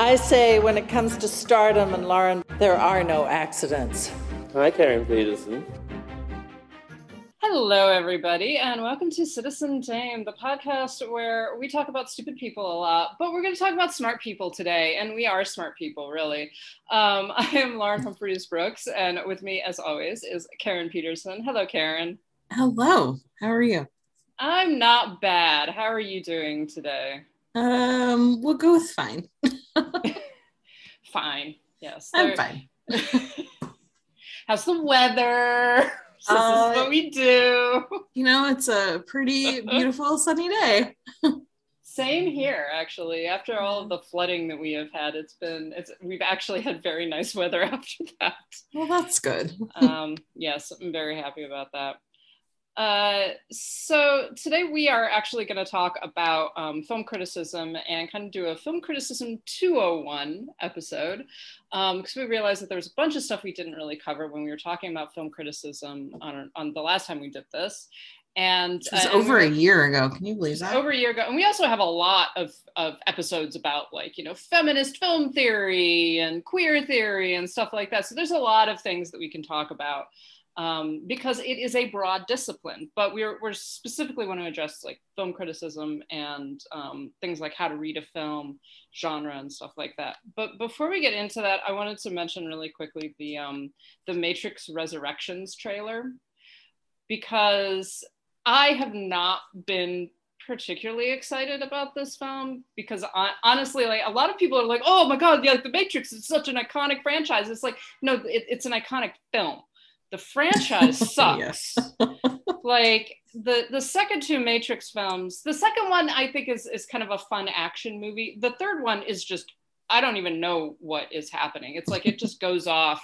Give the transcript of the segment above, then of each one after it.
I say when it comes to stardom and Lauren, there are no accidents. Hi, Karen Peterson. Hello, everybody, and welcome to Citizen Dame, the podcast where we talk about stupid people a lot, but we're going to talk about smart people today, and we are smart people, really. Um, I am Lauren Humphries Brooks, and with me, as always, is Karen Peterson. Hello, Karen. Hello. How are you? I'm not bad. How are you doing today? Um, we'll go with fine. Fine. Yes. I'm fine. How's the weather? This Uh, is what we do. You know, it's a pretty beautiful sunny day. Same here, actually. After all of the flooding that we have had, it's been it's we've actually had very nice weather after that. Well, that's good. um, yes, I'm very happy about that. Uh, so today we are actually going to talk about um, film criticism and kind of do a film criticism 201 episode because we realized that there was a bunch of stuff we didn't really cover when we were talking about film criticism on, on the last time we did this. And It uh, and over we a year ago. Can you believe that? over a year ago and we also have a lot of, of episodes about like you know feminist film theory and queer theory and stuff like that so there's a lot of things that we can talk about um, because it is a broad discipline but we're, we're specifically want to address like film criticism and um, things like how to read a film genre and stuff like that but before we get into that i wanted to mention really quickly the um, the matrix resurrections trailer because I have not been particularly excited about this film because honestly, like a lot of people are like, "Oh my god, yeah, The Matrix is such an iconic franchise." It's like, no, it, it's an iconic film. The franchise sucks. Like the the second two Matrix films, the second one I think is is kind of a fun action movie. The third one is just I don't even know what is happening. It's like it just goes off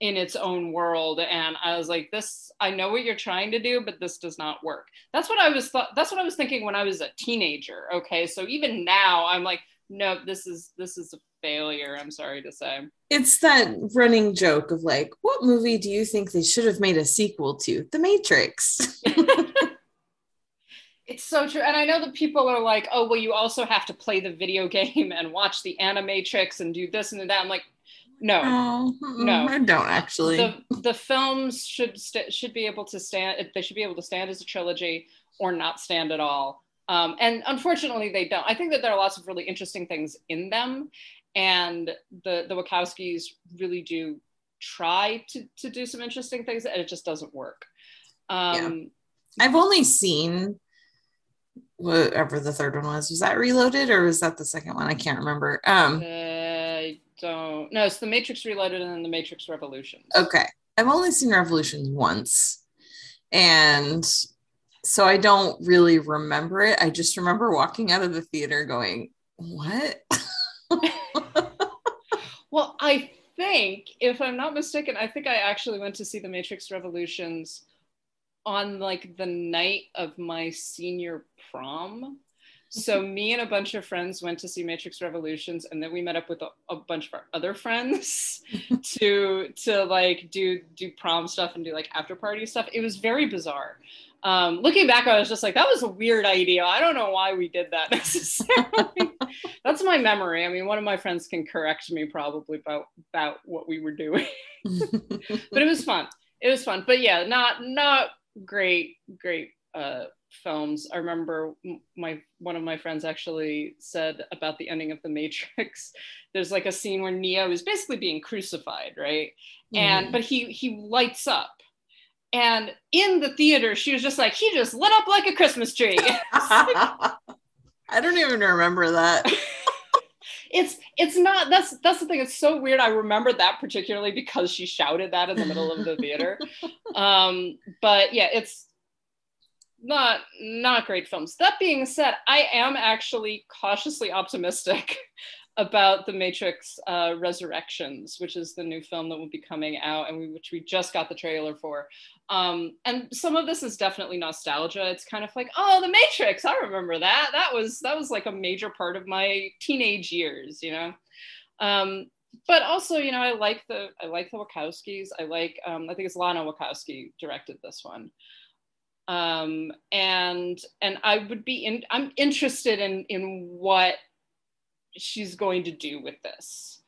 in its own world and i was like this i know what you're trying to do but this does not work that's what i was th- that's what i was thinking when i was a teenager okay so even now i'm like no this is this is a failure i'm sorry to say It's that running joke of like, what movie do you think they should have made a sequel to? The Matrix. it's so true and i know that people are like oh well you also have to play the video game and watch the animatrix and do this and that i'm like no Oh, No. I don't actually. the the films should st- should be able to stand they should be able to stand as a trilogy or not stand at all um, and unfortunately they don't i think that there are lots of really interesting things in them and the the wachowskis really do try to to do some interesting things and it just doesn't work um I've only seen whatever the third one was. Was that Reloaded or was that the second one? I can't remember. Um, i don't no it's the matrix reloaded and then the matrix revolutions okay. I've only seen Revolutions once. And so I don't really remember it. I just remember walking out of the theater going, What? Well, I think, if I'm not mistaken, I think I actually went to see the Matrix Revolutions on like the night of my senior prom. So mm-hmm. me and a bunch of friends went to see Matrix Revolutions, and then we met up with a, a bunch of our other friends mm-hmm. to to like do do prom stuff and do like after party stuff. It was very bizarre. Um, looking back, I was just like, that was a weird idea. I don't know why we did that necessarily. That's my memory. I mean, one of my friends can correct me probably about about what we were doing, but it was fun. It was fun. But yeah, not not great great uh, films. I remember my one of my friends actually said about the ending of The Matrix. There's like a scene where Neo is basically being crucified, right? And Mhm. but he he lights up. And in the theater, she was just like, he just lit up like a Christmas tree. I don't even remember that. it's it's not that's that's the thing it's so weird i remember that particularly because she shouted that in the middle of the theater um but yeah it's not not great films that being said i am actually cautiously optimistic about the Matrix uh, Resurrections, which is the new film that will be coming out, and we, which we just got the trailer for. Um, and some of this is definitely nostalgia. It's kind of like, oh, the Matrix. I remember that. That was that was like a major part of my teenage years, you know. Um, but also, you know, I like the I like the Wachowskis. I like um, I think it's Lana Wachowski directed this one um, and and I would be in. I'm interested in in what she's going to do with this.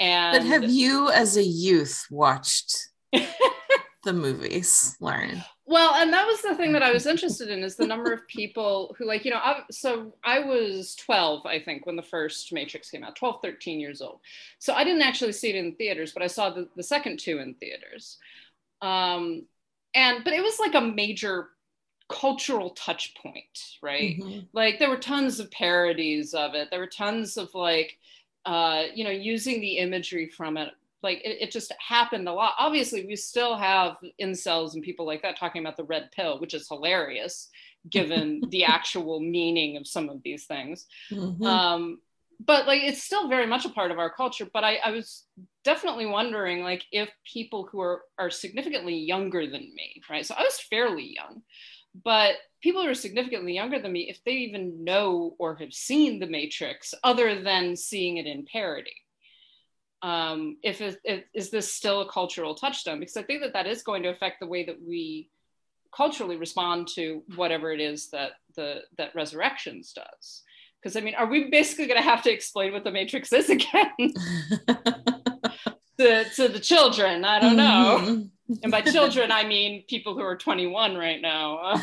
And but have you, as a youth, watched the movies, Lauren? Well, and that was the thing that I was interested in is the number of people who like, you know, I, so I was 12, I think, when the first Matrix came out, 12, 13 years old. So I didn't actually see it in theaters, but I saw the, the second two in theaters. Um, and, but it was like a major cultural touch point, right? Mm-hmm. Like there were tons of parodies of it. There were tons of like, uh, you know, using the imagery from it. Like it, it just happened a lot. Obviously, we still have incels and people like that talking about the red pill, which is hilarious given the actual meaning of some of these things. Mm-hmm. Um, but like it's still very much a part of our culture. But I, I was definitely wondering like if people who are are significantly younger than me, right? So I was fairly young but people who are significantly younger than me if they even know or have seen the matrix other than seeing it in parody um, if, it, if is this still a cultural touchstone? Because i think that that is going to affect the way that we culturally respond to whatever it is that the that resurrections does. Because i mean are we basically going to have to explain what the matrix is again? To, to the children i don't know. Mm-hmm and by children i mean people who are 21 right now.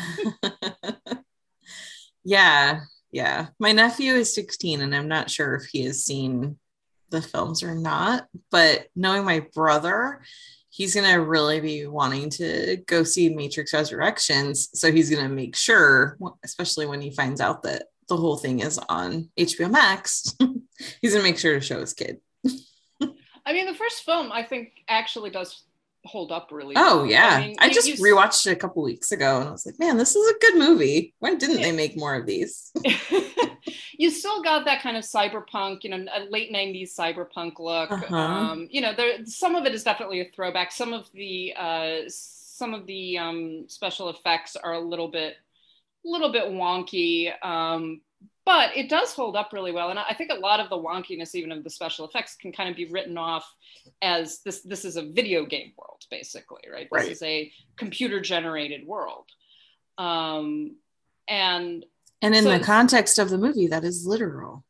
Yeah yeah. My nephew is 16 and i'm not sure if he has seen the films or not but knowing my brother he's going to really be wanting to go see matrix resurrections so he's going to make sure especially when he finds out that the whole thing is on hbo max he's going to make sure to show his kid. I mean the first film i think actually does hold up really. Oh well. yeah, I, mean, I just rewatched it a couple weeks ago, and I was like, man, this is a good movie. Why didn't yeah. they make more of these? you still got that kind of cyberpunk, you know, a late '90s cyberpunk look. Uh-huh. Um, you know, there some of it is definitely a throwback. Some of the uh, some of the um, special effects are a little bit, little bit wonky. Um, but it does hold up really well and i think a lot of the wonkiness even of the special effects can kind of be written off as this this is a video game world basically right, right. this is a computer generated world um, and and in so the context of the movie that is literal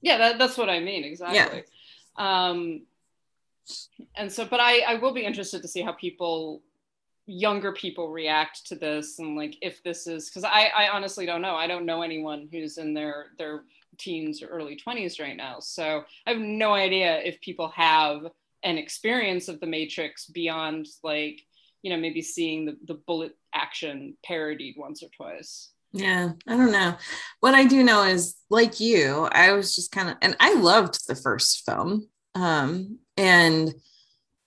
yeah that, that's what i mean exactly yeah. um, and so but I, I will be interested to see how people younger people react to this and like if this is because I, I honestly don't know. I don't know anyone who's in their their teens or early 20s right now. So i have no idea if people have an experience of the matrix beyond like you know maybe seeing the, the bullet action parodied once or twice. Yeah i don't know. What i do know is like you i was just kind of and i loved the first film um and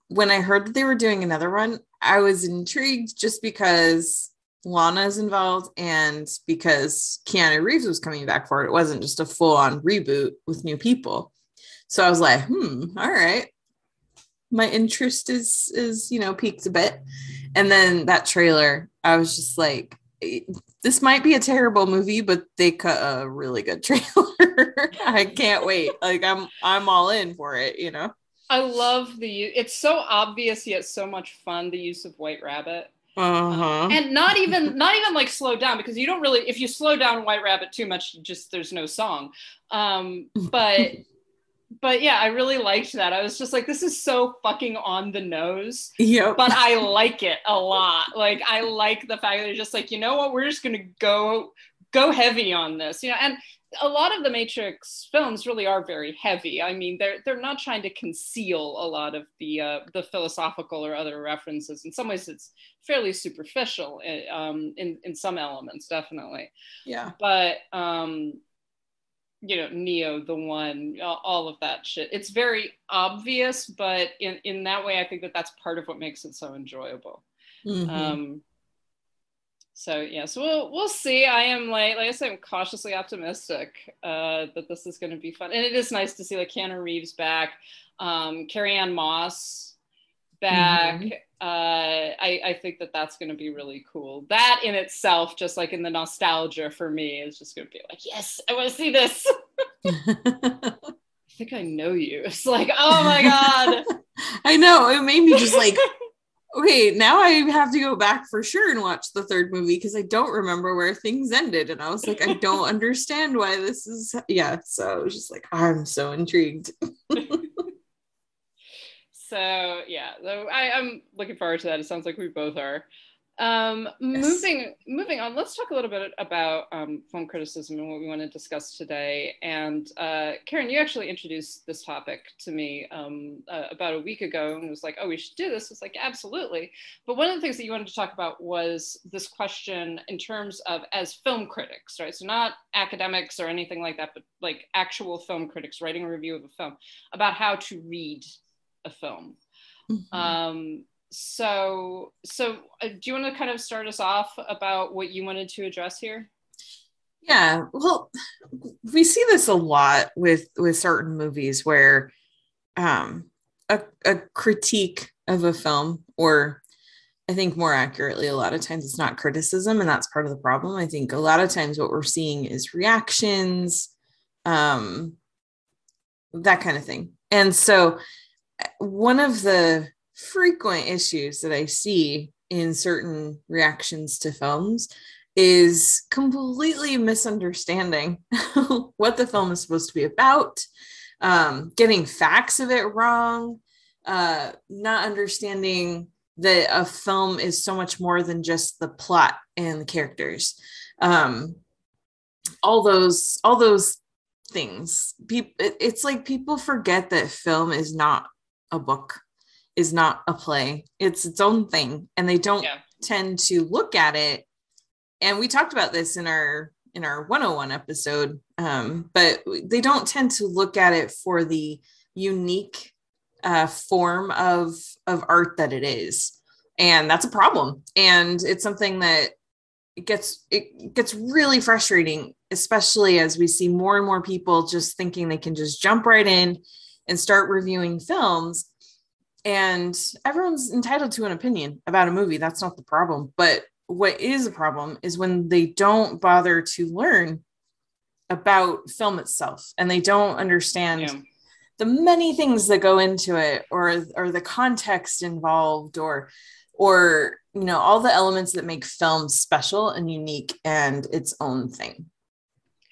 when i heard that they were doing another one I was intrigued just because Lana is involved and because Keanu Reeves was coming back for it. It wasn't just a full on reboot with new people. So I was like, hmm, all right. My interest is is, you know, piqued a bit. And then that trailer, I was just like, this might be a terrible movie, but they cut a really good trailer. I can't wait. Like I'm I'm all in for it, you know. I love the it's so obvious yet so much fun the use of White Rabbit. Uh-huh. and not even not even like slow down because you don't really if you slow down White Rabbit too much, just there's no song. Um, but but yeah, I really liked that. I was just like, this is so fucking on the nose. Yeah. But I like it a lot. Like I like the fact that they're just like, you know what, we're just gonna go go heavy on this. You know, and a lot of the Matrix films really are very heavy. I mean, they're they're not trying to conceal a lot of the uh, the philosophical or other references. In some ways, it's fairly superficial eh, um, in in some elements, definitely. Yeah. But um, you know, Neo, the one, all of that shit. It's very obvious, but in in that way, I think that that's part of what makes it so enjoyable. Mm-hmm. Um, so yeah, so we'll we'll see. I am like like I said, I'm cautiously optimistic uh, that this is going to be fun, and it is nice to see like Keanu Reeves back, um, Carrie Ann Moss back. Mhm. Uh, I I think that that's going to be really cool. That in itself, just like in the nostalgia for me, is just going to be like, yes, I want to see this. I think I know you. It's like, oh my god. I know it made me just like okay now i have to go back for sure and watch the third movie because i don't remember where things ended and i was like i don't understand why this is yeah so i was just like i'm so intrigued. So yeah so I, i'm looking forward to that. It sounds like we both are um Yes. moving moving on let's talk a little bit about um, film criticism and what we want to discuss today. And uh, karen you actually introduced this topic to me um, uh, about a week ago and was like oh we should do this. It's like absolutely. But one of the things that you wanted to talk about was this question in terms of as film critics right? So not academics or anything like that but like actual film critics writing a review of a film about how to read a film. Mm-hmm. um, so, so uh, do you want to kind of start us off about what you wanted to address here? Yeah, well, we see this a lot with with certain movies where um a, a critique of a film or I think more accurately a lot of times it's not criticism and that's part of the problem. I think a lot of times what we're seeing is reactions um that kind of thing. And so uh, one of the frequent issues that I see in certain reactions to films is completely misunderstanding what the film is supposed to be about, um, getting facts of it wrong, uh, not understanding that a film is so much more than just the plot and the characters. Um, all those, all those things. People, it's like people forget that film is not a book, is not a play. It's its own thing, and they don't Yeah. tend to look at it and we talked about this in our in our 101 episode um, but they don't tend to look at it for the unique uh, form of of art that it is and that's a problem and it's something that it gets it gets really frustrating especially as we see more and more people just thinking they can just jump right in and start reviewing films and everyone's entitled to an opinion about a movie. That's not the problem. But what is a problem is when they don't bother to learn about film itself and they don't understand Yeah. the many things that go into it or or the context involved or or you know all the elements that make film special and unique and its own thing.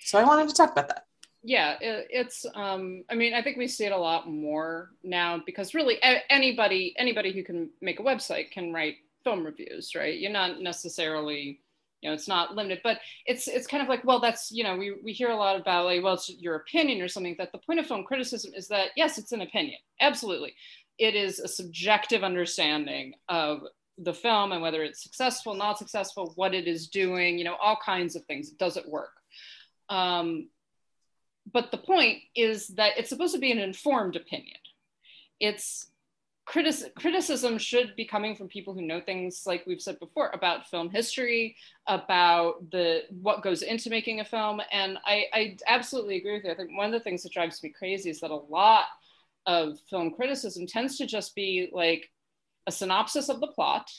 So i wanted to talk about that Yeah, it, it's. Um, I mean, I think we see it a lot more now because really anybody anybody who can make a website can write film reviews, right? You're not necessarily, you know, it's not limited, but it's it's kind of like, well, that's you know, we we hear a lot about like, well, it's your opinion or something. That the point of film criticism is that yes, it's an opinion, absolutely. It is a subjective understanding of the film and whether it's successful, not successful, what it is doing, you know, all kinds of things. Does it work? Um, but the point is that it's supposed to be an informed opinion. It's critic- criticism should be coming from people who know things like we've said before about film history, about the what goes into making a film. And I, I absolutely agree with you. I think one of the things that drives me crazy is that a lot of film criticism tends to just be like a synopsis of the plot.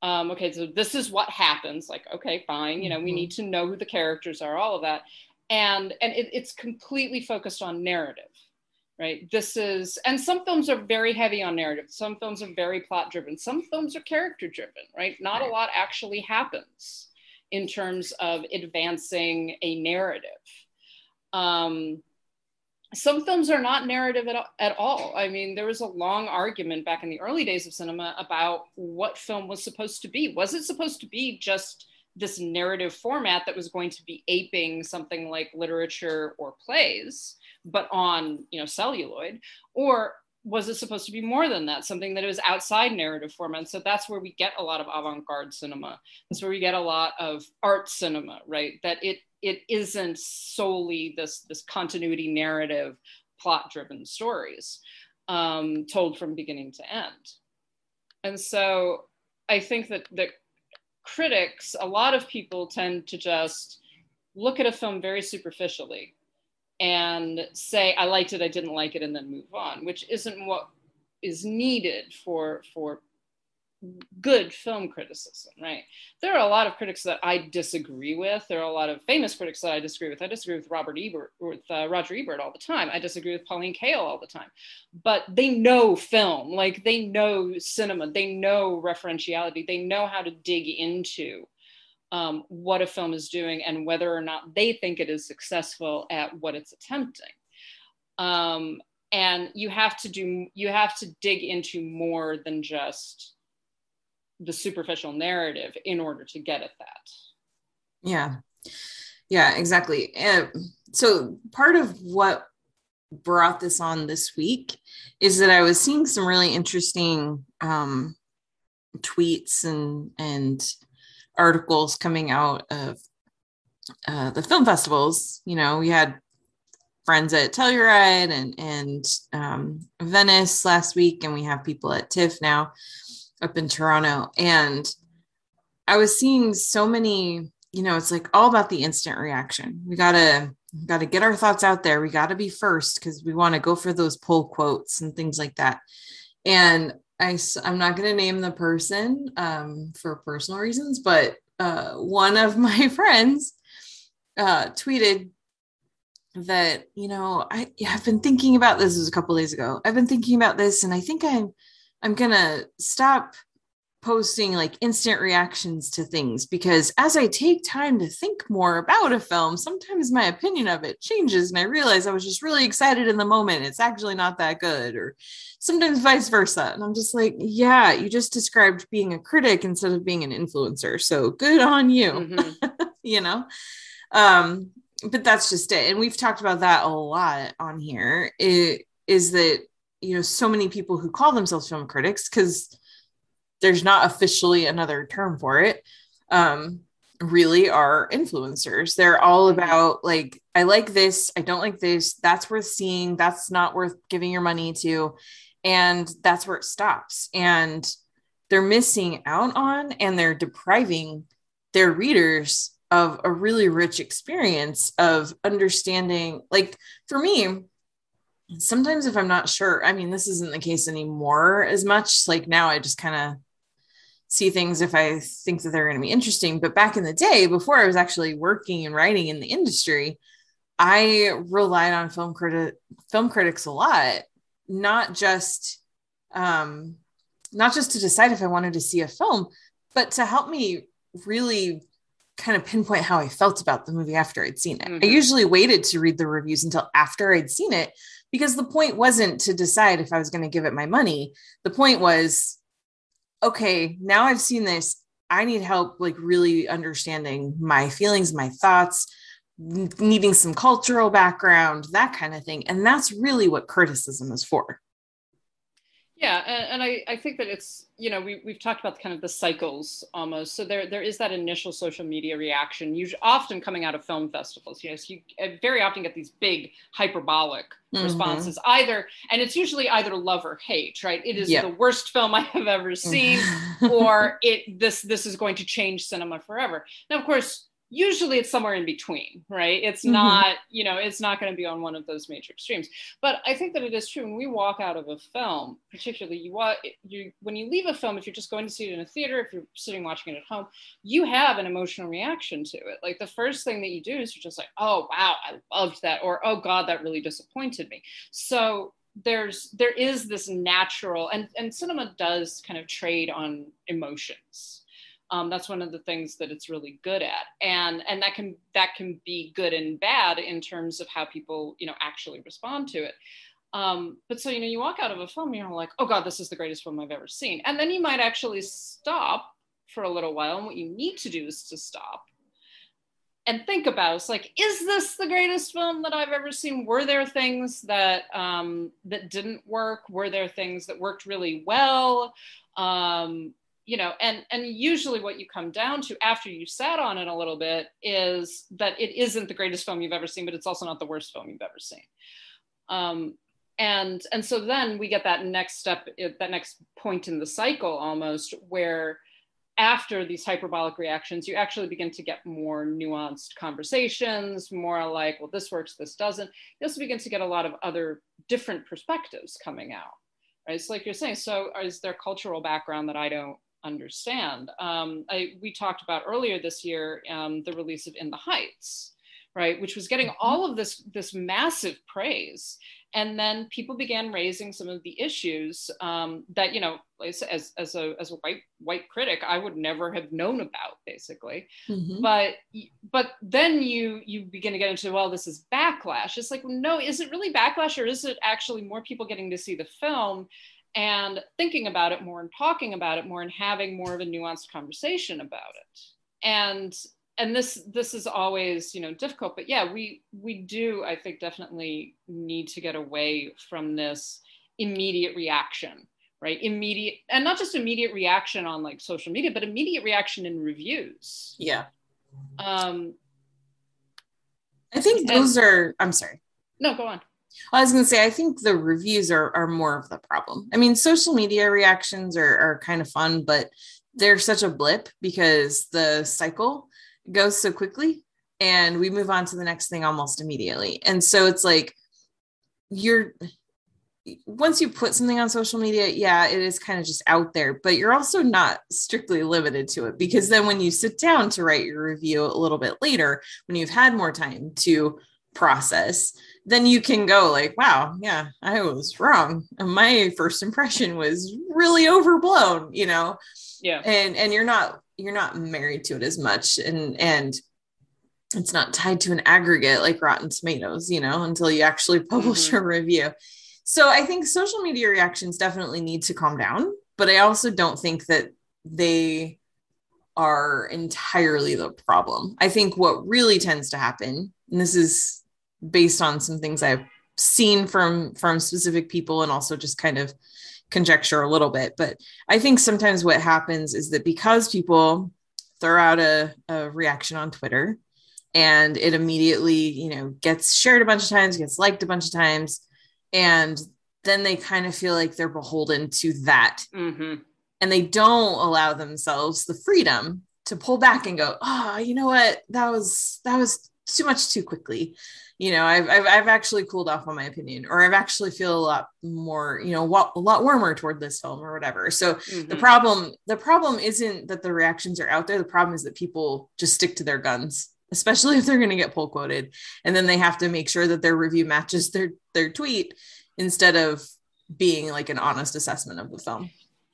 Um, okay, so this is what happens. Like, okay, fine. You know, we Mhm. need to know who the characters are, all of that and and it, it's completely focused on narrative right? This is and some films are very heavy on narrative. Some films are very plot driven some films are character driven right? Not a lot actually happens in terms of advancing a narrative. Um, some films are not narrative at, at all. I mean, there was a long argument back in the early days of cinema about what film was supposed to be. Was it supposed to be just this narrative format that was going to be aping something like literature or plays, but on you know celluloid, or was it supposed to be more than that, something that was outside narrative format? So that's where we get a lot of avant-garde cinema. That's where we get a lot of art cinema, right? That it it isn't solely this this continuity narrative, plot-driven stories um, told from beginning to end. And so I think that that critics, a lot of people tend to just look at a film very superficially and say, I liked it, I didn't like it, and then move on, which isn't what is needed for for good film criticism, right? There are a lot of critics that I disagree with. There are a lot of famous critics that I disagree with. I disagree with Robert Ebert, with uh, Roger Ebert all the time. I disagree with Pauline Kael all the time. But they know film, like they know cinema, they know referentiality, they know how to dig into um, what a film is doing and whether or not they think it is successful at what it's attempting. Um, and you have to do, you have to dig into more than just the superficial narrative in order to get at that. Yeah. Yeah, exactly. And so part of what brought this on this week is that I was seeing some really interesting um, tweets and and articles coming out of uh, the film festivals. You know, we had friends at Telluride and and um, Venice last week, and we have people at TIFF now up in Toronto. And I was seeing so many, you know, it's like all about the instant reaction. We gotta gotta get our thoughts out there. We gotta be first because we want to go for those pull quotes and things like that. And I, I'm not to name the person um, for personal reasons, but uh, one of my friends uh, tweeted that you know I have been thinking about this. this was a couple days ago. I've been thinking about this, and I think I'm I'm gonna stop posting like instant reactions to things because as I take time to think more about a film, sometimes my opinion of it changes and I realize I was just really excited in the moment. It's actually not that good, or sometimes vice versa. And I'm just like, yeah, you just described being a critic instead of being an influencer. So good on you, mm-hmm. you know? Um, but that's just it. And we've talked about that a lot on here. It is that you know so many people who call themselves film critics because there's not officially another term for it um, really are influencers they're all mm-hmm. about like i like this i don't like this that's worth seeing that's not worth giving your money to and that's where it stops and they're missing out on and they're depriving their readers of a really rich experience of understanding like for me sometimes if I'm not sure, I mean, this isn't the case anymore as much. Like now I just kind of see things if I think that they're going to be interesting. But back in the day, before I was actually working and writing in the industry, I relied on film critic film critics a lot, not just um, not just to decide if I wanted to see a film, but to help me really kind of pinpoint how I felt about the movie after I'd seen it. Mm-hmm. I usually waited to read the reviews until after I'd seen it because the point wasn't to decide if I was going to give it my money. The point was, okay, now I've seen this. I need help, like really understanding my feelings, my thoughts, needing some cultural background, that kind of thing. And that's really what criticism is for. Yeah, and, and, I, I think that it's you know we we've talked about kind of the cycles almost. So there there is that initial social media reaction, usually often coming out of film festivals. Yes, you very often get these big hyperbolic mm-hmm. responses, either and it's usually either love or hate. Right? It is yep. the worst film I have ever seen, or it this this is going to change cinema forever. Now, of course, usually it's somewhere in between right? It's mm-hmm. not you know it's not going to be on one of those major extremes. But i think that it is true when we walk out of a film particularly you want you when you leave a film if you're just going to see it in a theater if you're sitting watching it at home you have an emotional reaction to it. Like the first thing that you do is you're just like oh wow i loved that or oh god that really disappointed me. So there's there is this natural and and cinema does kind of trade on emotions um, that's one of the things that it's really good at. And and that can that can be good and bad in terms of how people you know actually respond to it. Um, but so you know you walk out of a film you're like oh god this is the greatest film i've ever seen. And then you might actually stop for a little while and what you need to do is to stop and think about it's like is this the greatest film that i've ever seen? Were there things that um, that didn't work? Were there things that worked really well? Um, you know and and usually what you come down to after you sat on it a little bit is that it isn't the greatest film you've ever seen but it's also not the worst film you've ever seen um, and and so then we get that next step that next point in the cycle almost where after these hyperbolic reactions, you actually begin to get more nuanced conversations, more like, well, this works, this doesn't. You also begin to get a lot of other different perspectives coming out, right? It's like you're saying, so is there cultural background that I don't understand? Um, I, we talked about earlier this year um, the release of In the Heights, right, which was getting all of this this massive praise, and then people began raising some of the issues um, that you know as, as a as a white white critic i would never have known about basically. Mm-hmm. but but then you you begin to get into well this is backlash. It's like no is it really backlash or is it actually more people getting to see the film and thinking about it more and talking about it more and having more of a nuanced conversation about it. And and this this is always you know difficult but yeah we we do i think definitely need to get away from this immediate reaction right? Immediate and not just immediate reaction on like social media but immediate reaction in reviews. Yeah. Um i think those and, are i'm sorry. No go on I was going to say, I think the reviews are, are more of the problem. I mean, social media reactions are, are kind of fun, but they're such a blip because the cycle goes so quickly and we move on to the next thing almost immediately. And so it's like you're once you put something on social media, yeah, it is kind of just out there, but you're also not strictly limited to it because then when you sit down to write your review a little bit later, when you've had more time to process, then you can go like, wow, yeah, I was wrong. My first impression was really overblown, you know? Yeah. And and you're not you're not married to it as much and and it's not tied to an aggregate like rotten tomatoes you know until you actually publish mm-hmm. a review so i think social media reactions definitely need to calm down but i also don't think that they are entirely the problem i think what really tends to happen and this is based on some things i've seen from from specific people and also just kind of conjecture a little bit, but I think sometimes what happens is that because people throw out a, a reaction on Twitter and it immediately, you know, gets shared a bunch of times, gets liked a bunch of times, and then they kind of feel like they're beholden to that. Mm-hmm. And they don't allow themselves the freedom to pull back and go, oh, you know what? That was that was too much too quickly you know I've, I've, I've actually cooled off on my opinion or i've actually feel a lot more you know a lot warmer toward this film or whatever. So mm-hmm. the problem the problem isn't that the reactions are out there. The problem is that people just stick to their guns especially if they're going to get pull quoted and then they have to make sure that their review matches their their tweet instead of being like an honest assessment of the film.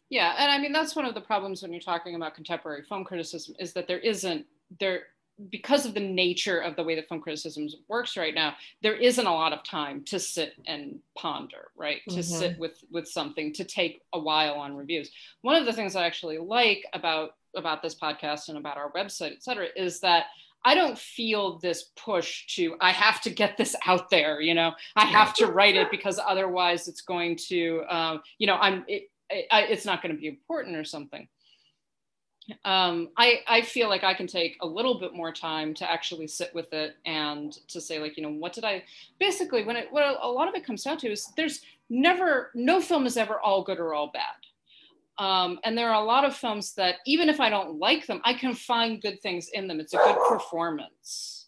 Yeah and i mean that's one of the problems when you're talking about contemporary film criticism is that there isn't there because of the nature of the way that film criticism works right now, there isn't a lot of time to sit and ponder, right? Mm-hmm. To sit with with something, to take a while on reviews. One of the things I actually like about about this podcast and about our website, et cetera, is that I don't feel this push to I have to get this out there. You know, I have to write it because otherwise it's going to, um, you know, I'm it, it, it's not going to be important or something um, I, I feel like I can take a little bit more time to actually sit with it and to say like, you know, what did I basically when it, what a lot of it comes down to is there's never, no film is ever all good or all bad. Um, and there are a lot of films that even if I don't like them, I can find good things in them. It's a good performance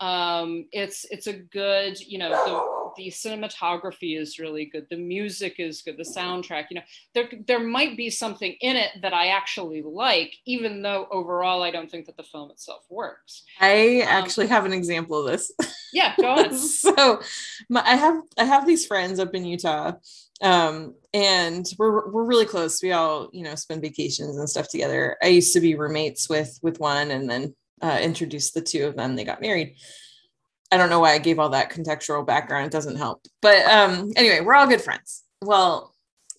um, it's it's a good you know the, the cinematography is really good the music is good the soundtrack you know there there might be something in it that i actually like even though overall i don't think that the film itself works. I um, actually have an example of this. Yeah go on. So my, i have i have these friends up in utah um, and we're we're really close. We all you know spend vacations and stuff together. I used to be roommates with with one and then uh, introduced the two of them. They got married. I don't know why I gave all that contextual background. It doesn't help. But um, anyway, we're all good friends. Well,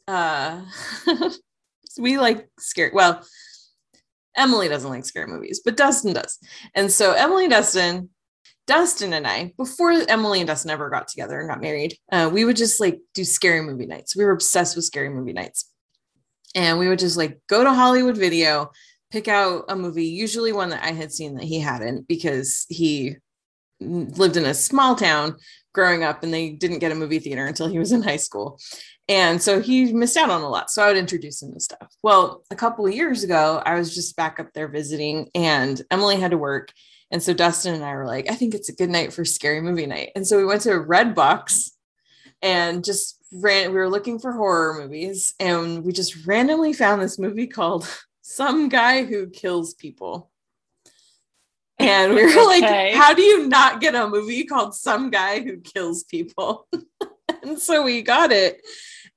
uh, we like scary. Well, Emily doesn't like scary movies, but Dustin does. And so Emily and Dustin, Dustin and I, before Emily and Dustin ever got together and got married, uh, we would just like do scary movie nights. We were obsessed with scary movie nights. And we would just like go to Hollywood Video, pick out a movie, usually one that I had seen that he hadn't, because he lived in a small town growing up and they didn't get a movie theater until he was in high school. And so he missed out on a lot. So I would introduce him to stuff. Well, a couple of years ago, I was just back up there visiting and Emily had to work. And so Dustin and I were like, I think it's a good night for scary movie night. And so we went to Redbox and just ran, we were looking for horror movies and we just randomly found this movie called Some Guy Who Kills People. And we were Okay. like, how do you not get a movie called Some Guy Who Kills People? and so we got it.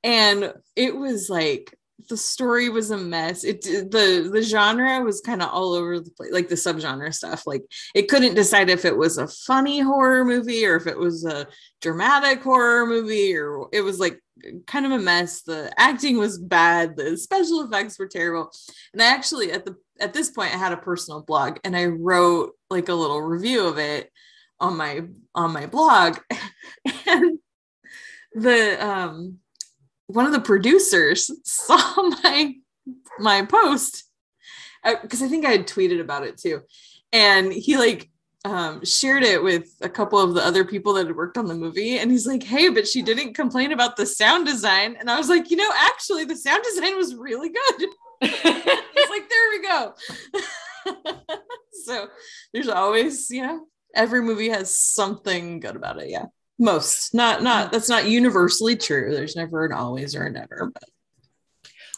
And it was like the story was a mess. It the the genre was kind of all over the place, like the subgenre stuff. Like it couldn't decide if it was a funny horror movie or if it was a dramatic horror movie, or it was like kind of a mess. The acting was bad, the special effects were terrible. And I actually at the at this point I had a personal blog and I wrote like a little review of it on my on my blog. and the um one of the producers saw my my post because I think I had tweeted about it too, and he like um, shared it with a couple of the other people that had worked on the movie, and he's like, "Hey, but she didn't complain about the sound design," and I was like, "You know, actually, the sound design was really good." He's like, "There we go." so there's always, you know, every movie has something good about it. Yeah most not not that's not universally true there's never an always or a never but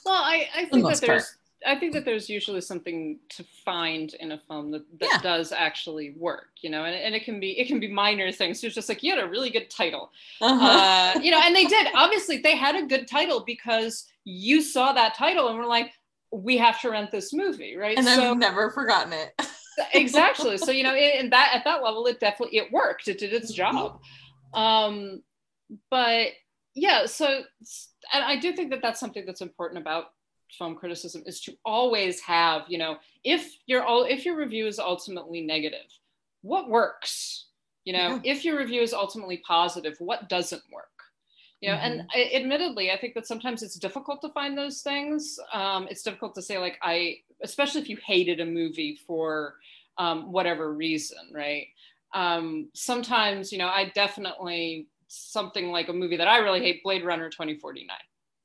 Well, I, I the think that most there's I think that there's usually something to find in a film that, that Yeah. does actually work, you know, and, and it can be it can be minor things. So it's just like you had a really good title. uh-huh. Uh, you know, and they did. Obviously, they had a good title because you saw that title and were like, we have to rent this movie, right? and so i've never forgotten it exactly. So you know, in, that at that level, it definitely it worked. It did its job. Um, but yeah, so and I do think that that's something that's important about film criticism is to always have you know if your all if your review is ultimately negative, what works? You know, if your review is ultimately positive, what doesn't work? You know, and I, admittedly, I think that sometimes it's difficult to find those things. Um, it's difficult to say like I, especially if you hated a movie for um, whatever reason, right? Um, sometimes, you know, I definitely something like a movie that I really hate, Blade Runner 2049.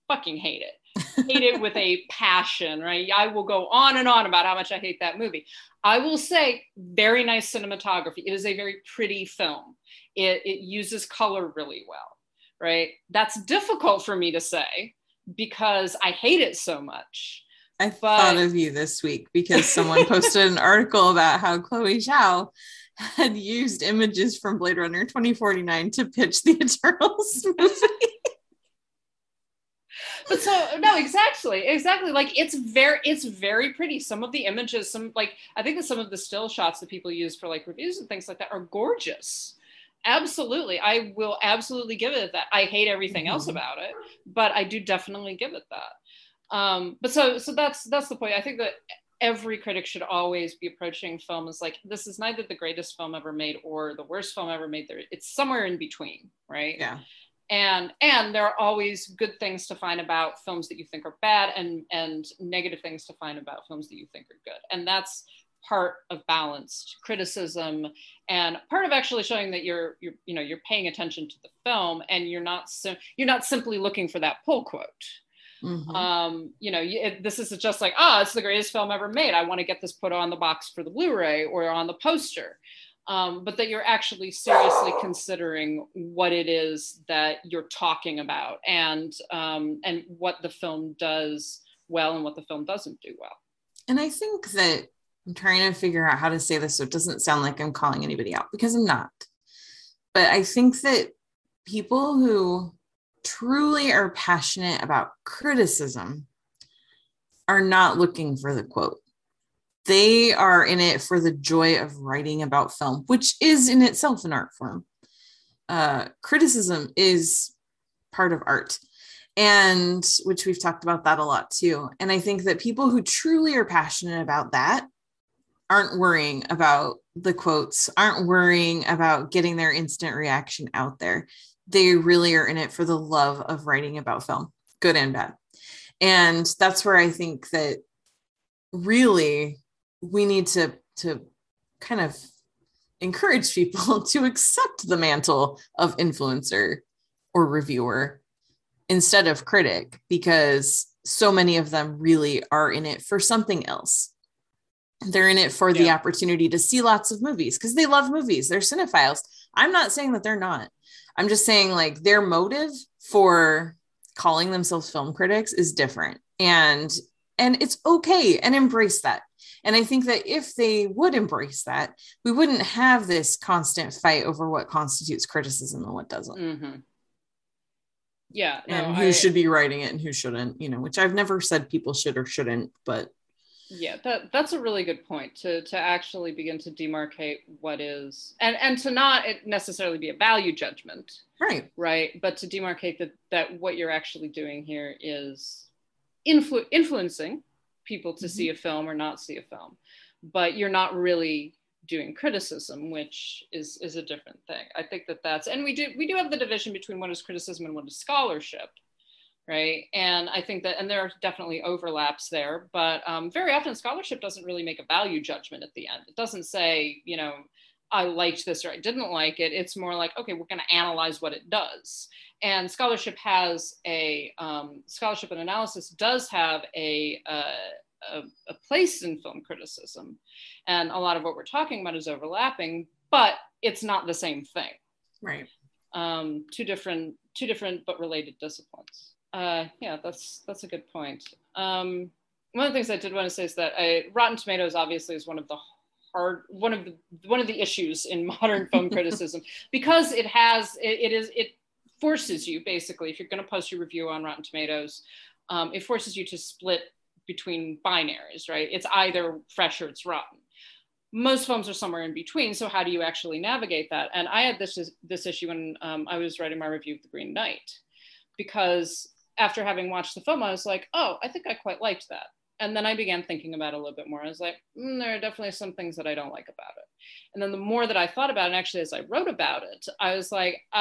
Fucking hate it. hate it with a passion, right? I will go on and on about how much I hate that movie. I will say, very nice cinematography. It is a very pretty film. It, it uses color really well, right? That's difficult for me to say because I hate it so much. i But- thought of you this week because someone posted an article about how chloe zhao had used images from blade runner 2049 to pitch the eternals movie but so no exactly exactly like it's very it's very pretty some of the images some like i think that some of the still shots that people use for like reviews and things like that are gorgeous absolutely. I will absolutely give it that. I hate everything else Mhm. about it but i do definitely give it that. Um but so so that's that's the point. I think that every critic should always be approaching film as like this is neither the greatest film ever made or the worst film ever made. There it's somewhere in between right? Yeah. And and there are always good things to find about films that you think are bad and and negative things to find about films that you think are good. And that's part of balanced criticism and part of actually showing that you're you're you know you're paying attention to the film and you're not sim- you're not simply looking for that pull quote. Mhm. um you know you, it, this is just like ah it's the greatest film ever made. I want to get this put on the box for the blu-ray or on the poster. Um, but that you're actually seriously considering what it is that you're talking about and um, and what the film does well and what the film doesn't do well. And I think that I'm trying to figure out how to say this so it doesn't sound like I'm calling anybody out because I'm not. But I think that people who truly are passionate about criticism are not looking for the quote. They are in it for the joy of writing about film, which is in itself an art form. Uh, criticism is part of art and which we've talked about that a lot too. And I think that people who truly are passionate about that aren't worrying about the quotes, aren't worrying about getting their instant reaction out there. They really are in it for the love of writing about film, good and bad. And that's where I think that really we need to to kind of encourage people to accept the mantle of influencer or reviewer instead of critic because so many of them really are in it for something else. They're in it for the opportunity to see lots of movies because they love movies. They're cinephiles. I'm not saying that they're not. I'm just saying like their motive for calling themselves film critics is different. And and it's okay and embrace that. And I think that if they would embrace that, we wouldn't have this constant fight over what constitutes criticism and what doesn't hmm Yeah. no, and who I- should be writing it and who shouldn't, you know, which I've never said people should or shouldn't, but yeah that that's a really good point to to actually begin to demarcate what is and and to not it necessarily be a value judgment. Right. right but to demarcate that that what you're actually doing here is influ- influencing people to see mm-hmm. a film or not see a film. But you're not really doing criticism which is is a different thing. I think that that's and we do we do have the division between what is criticism and what is scholarship right? And i think that and there are definitely overlaps there but um, very often scholarship doesn't really make a value judgment at the end. It doesn't say you know i liked this or i didn't like it. It's more like okay we're going to analyze what it does. And scholarship has a um, scholarship and analysis does have a, uh, a a place in film criticism. And a lot of what we're talking about is overlapping but it's not the same thing. Right. um, two different two different but related disciplines. Uh, yeah, that's that's a good point. Um, one of the things I did want to say is that I, Rotten Tomatoes obviously is one of the hard one of the one of the issues in modern film criticism because it has it, it is it forces you basically if you're going to post your review on Rotten Tomatoes, um, it forces you to split between binaries, right? It's either fresh or it's rotten most films are somewhere in between. So how do you actually navigate that? And I had this this issue when um, I was writing my review of The Green Knight, because after having watched the film, I was like, oh, I think I quite liked that. And then I began thinking about it a little bit more. I was like, mm, there are definitely some things that I don't like about it. And then the more that I thought about it, and actually as I wrote about it, I was like, uh,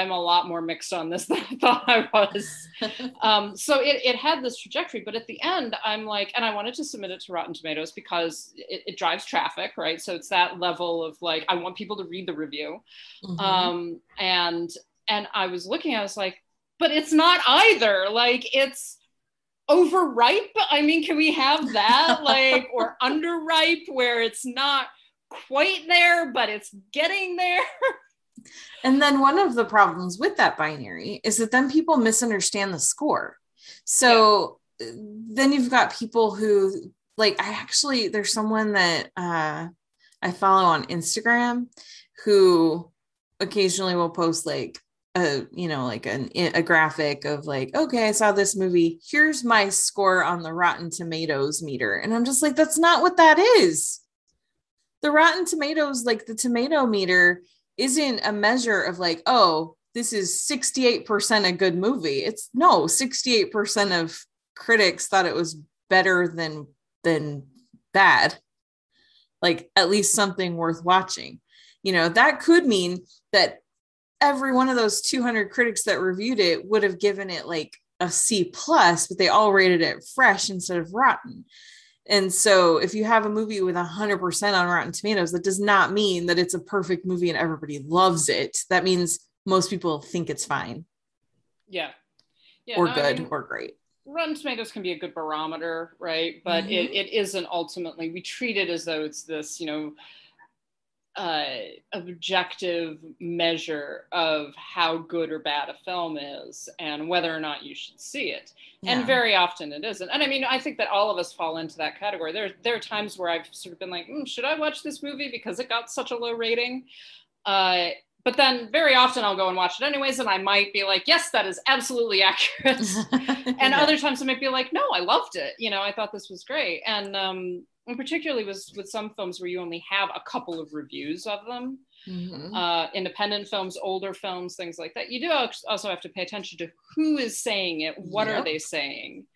I'm a lot more mixed on this than I thought I was um, so it, it had this trajectory but at the end i'm like and i wanted to submit it to rotten tomatoes because it, it drives traffic right so it's that level of like i want people to read the review Mhm. um, and and i was looking i was like but it's not either. Like it's overripe. I mean can we have that? Like or underripe where it's not quite there but it's getting there? And then one of the problems with that binary is that then people misunderstand the score. So uh, then you've got people who like I actually there's someone that uh I follow on Instagram who occasionally will post like a you know like an a graphic of like okay I saw this movie here's my score on the Rotten Tomatoes meter and I'm just like that's not what that is. The Rotten Tomatoes like the tomato meter isn't a measure of like, oh, this is 68% a good movie. It's no, 68% of critics thought it was better than than bad. Like at least something worth watching. You know, that could mean that every one of those 200 critics that reviewed it would have given it like a C plus, but they all rated it fresh instead of rotten. And so if you have a movie with 100% on Rotten Tomatoes, that does not mean that it's a perfect movie and everybody loves it. That means most people think it's fine yeah yeah or no, I good mean- or great. Rotten Tomatoes can be a good barometer, right? But it, mm-hmm. it isn't ultimately. We treat it as though it's this, you know, uh, objective measure of how good or bad a film is and whether or not you should see it. Yeah. And very often it isn't. And I mean, I think that all of us fall into that category. There, there are times where I've sort of been like, mm, should I watch this movie because it got such a low rating? Uh, but then very often I'll go and watch it anyways, and I might be like, yes, that is absolutely accurate and Yeah. other times I might be like, no, I loved it. You know, I thought this was great. And um, and particularly with with some films where you only have a couple of reviews of them, Mhm. uh, independent films, older films, things like that. You do also have to pay attention to who is saying it. What are they saying?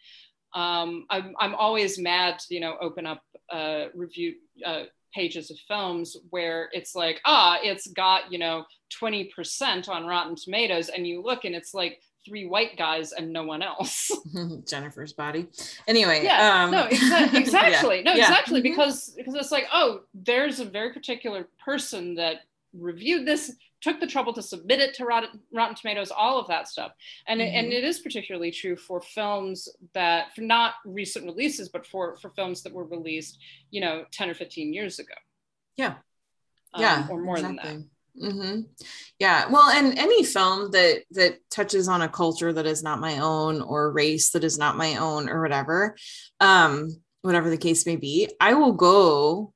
Um, I'm I'm always mad to you know open up uh, review. Uh, pages of films where it's like ah it's got you know 20% on rotten tomatoes and you look and it's like three white guys and no one else. Jennifer's body. Anyway, yeah, um, no, exa- exactly, no, Yeah. exactly, Mhm. because because it's like, oh, there's a very particular person that reviewed this, took the trouble to submit it to Rotten, Rotten Tomatoes, all of that stuff, and it, and Mhm. it is particularly true for films that for not recent releases, but for for films that were released, you know, ten or fifteen years ago. Yeah. Um, yeah or more than that. Exactly. hmm yeah well and any film that that touches on a culture that is not my own or race that is not my own or whatever um whatever the case may be i will go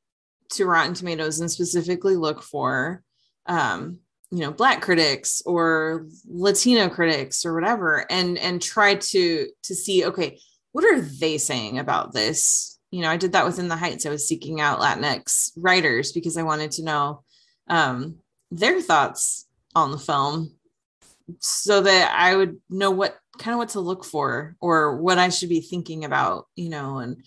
to rotten tomatoes and specifically look for um you know black critics or latino critics or whatever and and try to to see okay what are they saying about this you know i did that within the heights i was seeking out latinx writers because i wanted to know um their thoughts on the film so that I would know what kind of what to look for or what I should be thinking about, you know, and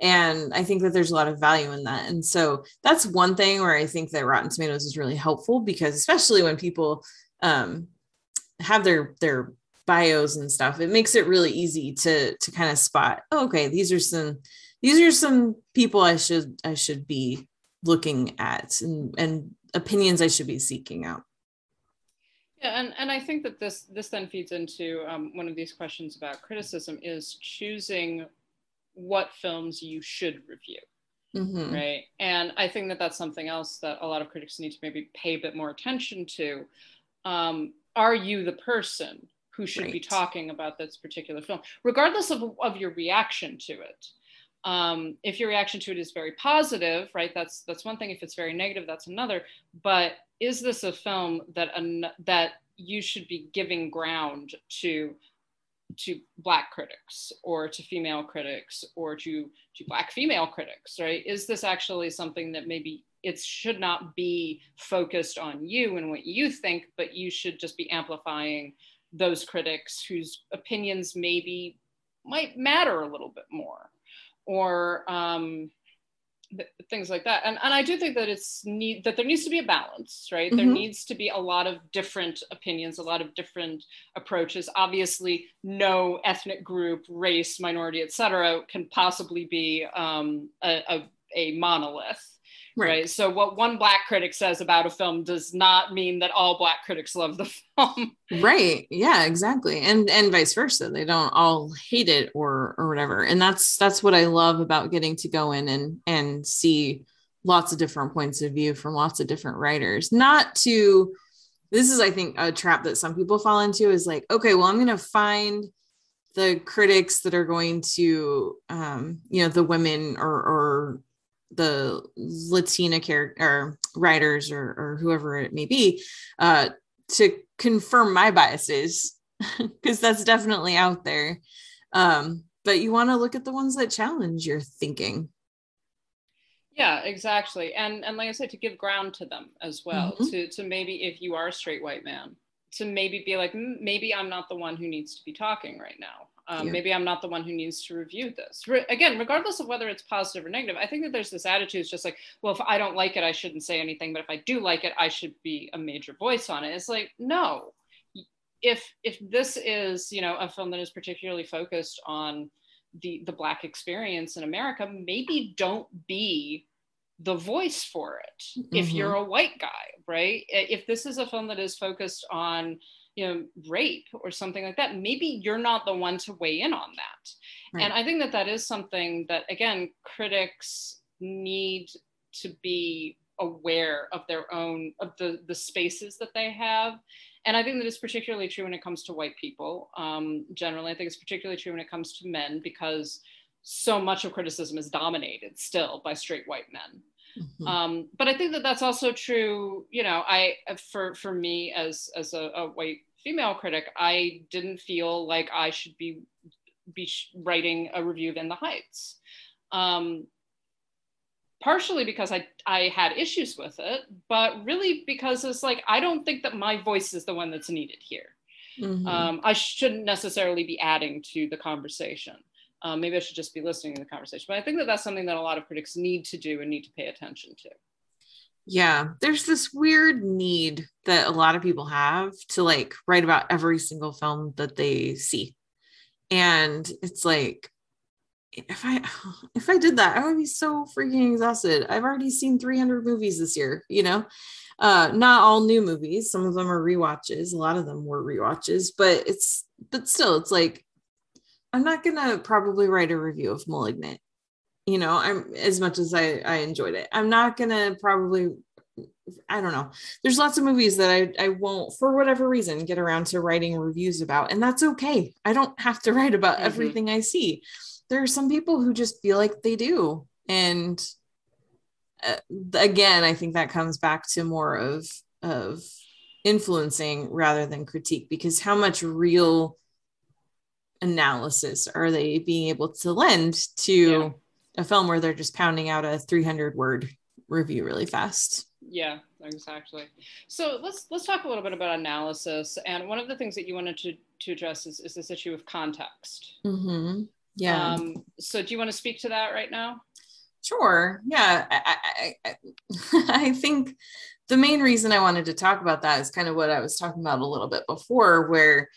and I think that there's a lot of value in that. And so that's one thing where I think that Rotten Tomatoes is really helpful because especially when people um have their their bios and stuff, it makes it really easy to to kind of spot, oh, okay, these are some these are some people I should I should be looking at and and opinions I should be seeking out. Yeah, and, and I think that this this then feeds into um, one of these questions about criticism is choosing what films you should review, Mhm. right? And I think that that's something else that a lot of critics need to maybe pay a bit more attention to. Um, are you the person who should be talking about this particular film, regardless of, of your reaction to it? Um, if your reaction to it is very positive, right? That's that's one thing. If it's very negative, that's another. But is this a film that an, that you should be giving ground to to black critics or to female critics or to to black female critics right is this actually something that maybe it should not be focused on you and what you think but you should just be amplifying those critics whose opinions maybe might matter a little bit more or um, th- things like that. And, and i do think that it's need that there needs to be a balance right? There Mhm. needs to be a lot of different opinions a lot of different approaches. Obviously no ethnic group race minority etc can possibly be um, a, a, a monolith right. so what one black critic says about a film does not mean that all black critics love the film. Right. Yeah exactly. And and vice versa. They don't all hate it or or whatever. And that's that's what i love about getting to go in and and see lots of different points of view from lots of different writers. Not to this is i think a trap that some people fall into is like okay well i'm going to find the critics that are going to um you know the women or or the latina character or writers or, or whoever it may be uh to confirm my biases because that's definitely out there um but you want to look at the ones that challenge your thinking Yeah, exactly. And and like I said, to give ground to them as well. Mhm. To to maybe if you are a straight white man, to maybe be like, "Mm, maybe I'm not the one who needs to be talking right now. Um, Yeah. Maybe I'm not the one who needs to review this. Re- again, regardless of whether it's positive or negative, I think that there's this attitude. It's just like, well, if I don't like it, I shouldn't say anything. But if I do like it, I should be a major voice on it. It's like, no. If if this is you know a film that is particularly focused on the the black experience in America, maybe don't be the voice for it if Mhm. you're a white guy, right? If this is a film that is focused on you know rape or something like that, maybe you're not the one to weigh in on that. Right. And I think that that is something that again critics need to be aware of their own of the the spaces that they have and i think that it's particularly true when it comes to white people um, generally i think it's particularly true when it comes to men because so much of criticism is dominated still by straight white men Mhm. um, but i think that that's also true you know i for for me as as a, a white female critic i didn't feel like i should be be writing a review of in the heights um, partially because I, I had issues with it but really because it's like i don't think that my voice is the one that's needed here Mhm. um, I shouldn't necessarily be adding to the conversation. Um, maybe I should just be listening to the conversation. But I think that that's something that a lot of critics need to do and need to pay attention to. Yeah, there's this weird need that a lot of people have to like write about every single film that they see. And it's like if I if I did that, I would be so freaking exhausted. I've already seen 300 movies this year, you know. Uh not all new movies, some of them are rewatches, a lot of them were rewatches, but it's but still it's like I'm not going to probably write a review of Malignant you know i'm as much as i i enjoyed it. I'm not gonna probably i don't know. There's lots of movies that i i won't for whatever reason get around to writing reviews about and that's okay. I don't have to write about mm-hmm. everything i see. There are some people who just feel like they do and uh, again i think that comes back to more of of influencing rather than critique because how much real analysis are they being able to lend to yeah a film where they're just pounding out a 300 word review really fast. Yeah, exactly. So let's let's talk a little bit about analysis. And one of the things that you wanted to to address is, is this issue of context. Mm-hmm. Yeah. Um, so do you want to speak to that right now? Sure. Yeah. I, I, I, I think the main reason I wanted to talk about that is kind of what I was talking about a little bit before, where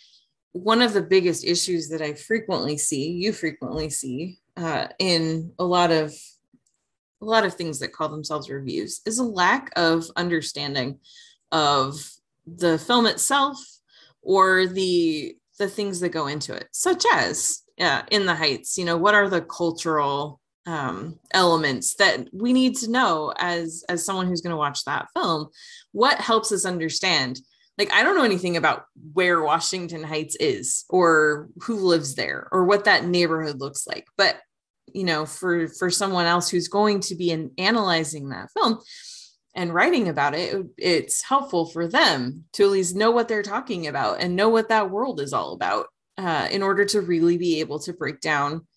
one of the biggest issues that I frequently see, you frequently see, uh, in a lot of a lot of things that call themselves reviews is a lack of understanding of the film itself or the the things that go into it such as uh, in the heights you know what are the cultural um, elements that we need to know as as someone who's going to watch that film? What helps us understand like i don't know anything about where washington heights is or who lives there or what that neighborhood looks like. But you know for for someone else who's going to be in analyzing that film and writing about it it's helpful for them to at least know what they're talking about and know what that world is all about uh, in order to really be able to break down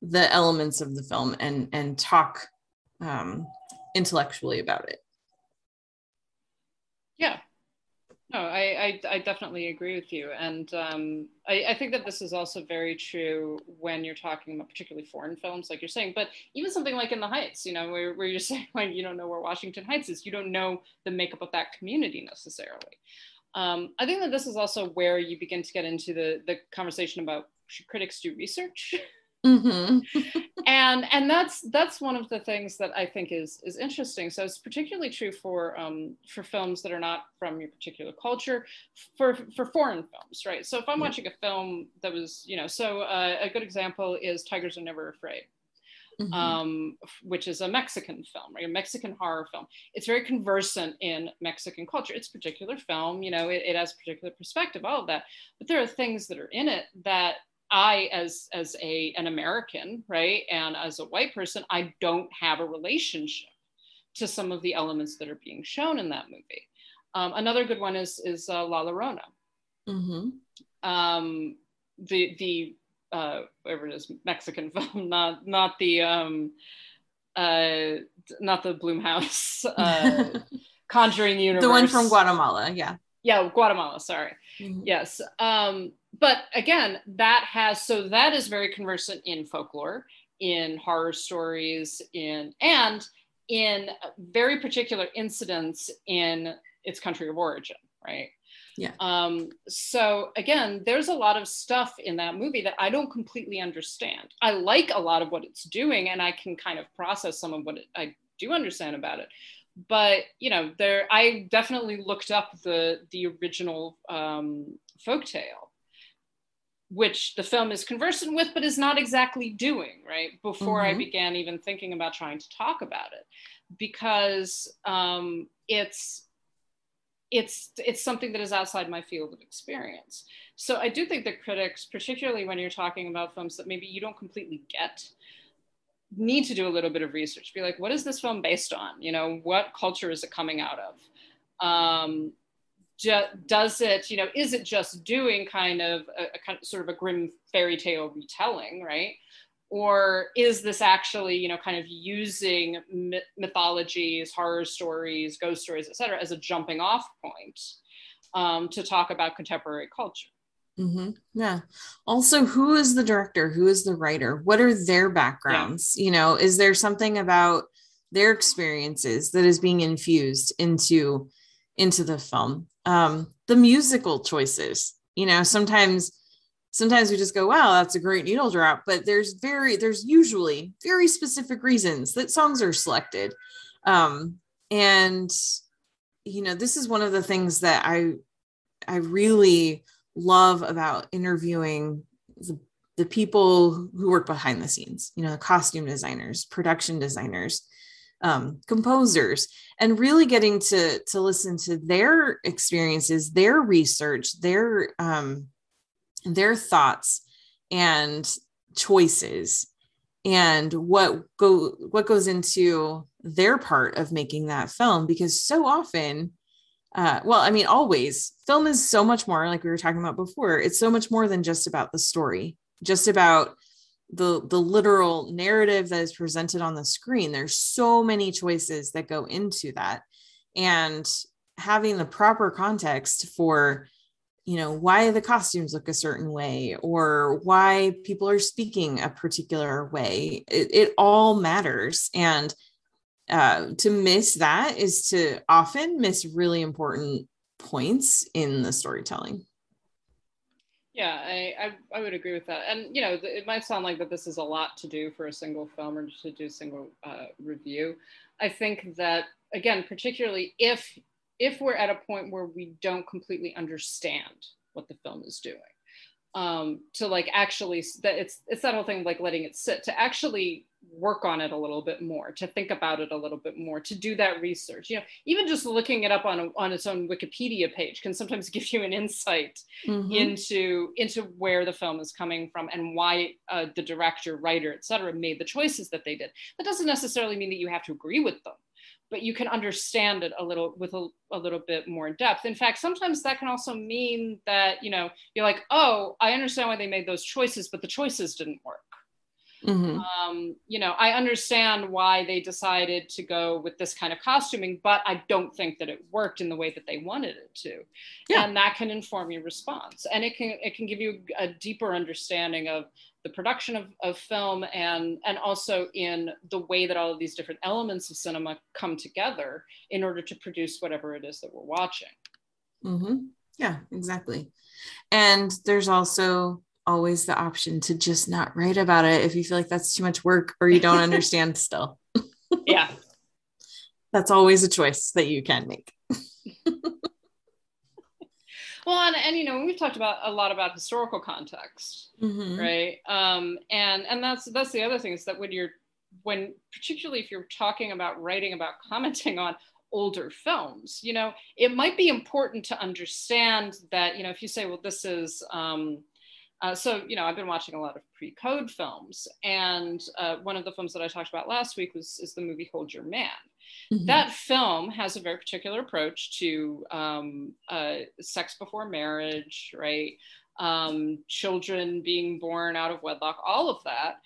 the elements of the film and and talk um, intellectually about it. Yeah no, I, I, I, definitely agree with you. And um, I, I, think that this is also very true when you're talking about particularly foreign films, like you're saying, but even something like In the Heights, you know, where, where you're saying like you don't know where Washington Heights is, you don't know the makeup of that community necessarily. Um, I think that this is also where you begin to get into the, the conversation about should critics do research? Mm-hmm. and and that's that's one of the things that I think is is interesting. So it's particularly true for um, for films that are not from your particular culture, for for foreign films, right? So if I'm watching a film that was, you know, so uh, a good example is Tigers Are Never Afraid. Mm-hmm. Um, which is a Mexican film, right? A Mexican horror film. It's very conversant in Mexican culture. It's a particular film, you know, it, it has a particular perspective, all of that. But there are things that are in it that I, as as a an American, right, and as a white person, I don't have a relationship to some of the elements that are being shown in that movie. Um, another good one is is uh, La Llorona. Mm-hmm. Um, the the uh, whatever it is, Mexican film, not not the um, uh, not the Blumhouse uh, Conjuring universe. The one from Guatemala, yeah. Yeah, Guatemala. Sorry. Mm-hmm. Yes. Um, but again, that has so that is very conversant in folklore, in horror stories, in and in very particular incidents in its country of origin, right? Yeah. Um, so again, there's a lot of stuff in that movie that I don't completely understand. I like a lot of what it's doing, and I can kind of process some of what it, I do understand about it. But you know, there I definitely looked up the the original um, folktale which the film is conversant with, but is not exactly doing, right? Before mm-hmm. I began even thinking about trying to talk about it, because um, it's it's it's something that is outside my field of experience. So I do think that critics, particularly when you're talking about films that maybe you don't completely get, need to do a little bit of research. Be like, what is this film based on? You know, what culture is it coming out of? Um, ju- does it, you know, is it just doing kind of a, a kind of sort of a Grimm fairy tale retelling, right? Or is this actually, you know, kind of using myth- mythologies, horror stories, ghost stories, et cetera, as a jumping off point um, to talk about contemporary culture? Mm-hmm. Yeah. Also, who is the director? Who is the writer? What are their backgrounds? Yeah. You know, is there something about their experiences that is being infused into into the film um the musical choices you know sometimes sometimes we just go wow that's a great needle drop but there's very there's usually very specific reasons that songs are selected. Um and you know this is one of the things that i i really love about interviewing the, the people who work behind the scenes you know the costume designers production designers um, composers and really getting to to listen to their experiences their research their um, their thoughts and choices and what go what goes into their part of making that film because so often uh, well i mean always film is so much more like we were talking about before it's so much more than just about the story just about the the literal narrative that is presented on the screen there's so many choices that go into that. And having the proper context for you know why the costumes look a certain way or why people are speaking a particular way it, it all matters. And uh, to miss that is to often miss really important points in the storytelling yeah I, I, I would agree with that. And you know it might sound like that this is a lot to do for a single film or to do a single uh, review. I think that again particularly if if we're at a point where we don't completely understand what the film is doing um, to like actually that it's it's that whole thing like letting it sit to actually work on it a little bit more to think about it a little bit more to do that research you know even just looking it up on a, on its own wikipedia page can sometimes give you an insight mm-hmm. into into where the film is coming from and why uh, the director writer etc made the choices that they did that doesn't necessarily mean that you have to agree with them but you can understand it a little with a, a, little bit more depth. In fact, sometimes that can also mean that, you know, you're like, oh, I understand why they made those choices, but the choices didn't work. Mm-hmm. Um, you know, I understand why they decided to go with this kind of costuming, but I don't think that it worked in the way that they wanted it to. Yeah. And that can inform your response. And it can it can give you a deeper understanding of the production of, of film and and also in the way that all of these different elements of cinema come together in order to produce whatever it is that we're watching. Mm-hmm. Yeah, exactly. And there's also always the option to just not write about it if you feel like that's too much work or you don't understand still. yeah. That's always a choice that you can make. well, and, and you know, we've talked about a lot about historical context, mm-hmm. right? Um, and and that's that's the other thing is that when you're when particularly if you're talking about writing about commenting on older films, you know, it might be important to understand that, you know, if you say, well, this is um, uh, so, you know, I've been watching a lot of pre-code films, and uh, one of the films that I talked about last week was is the movie Hold Your Man. Mm-hmm. That film has a very particular approach to um, uh, sex before marriage, right? Um, children being born out of wedlock, all of that.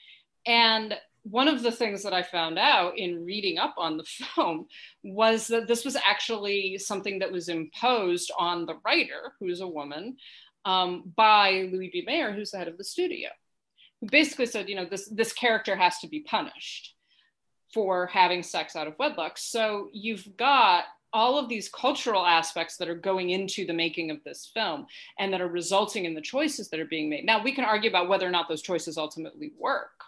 And one of the things that I found out in reading up on the film was that this was actually something that was imposed on the writer, who's a woman, um, by Louis B. Mayer, who's the head of the studio, who basically said, you know, this this character has to be punished for having sex out of wedlock. So you've got all of these cultural aspects that are going into the making of this film and that are resulting in the choices that are being made. Now we can argue about whether or not those choices ultimately work,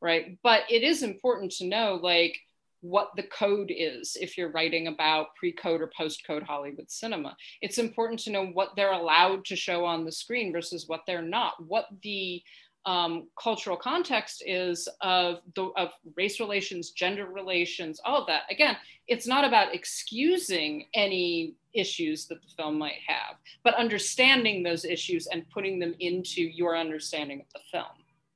right? But it is important to know, like what the code is if you're writing about pre-code or post-code Hollywood cinema. It's important to know what they're allowed to show on the screen versus what they're not, what the um, cultural context is of the of race relations, gender relations, all of that. Again, it's not about excusing any issues that the film might have, but understanding those issues and putting them into your understanding of the film.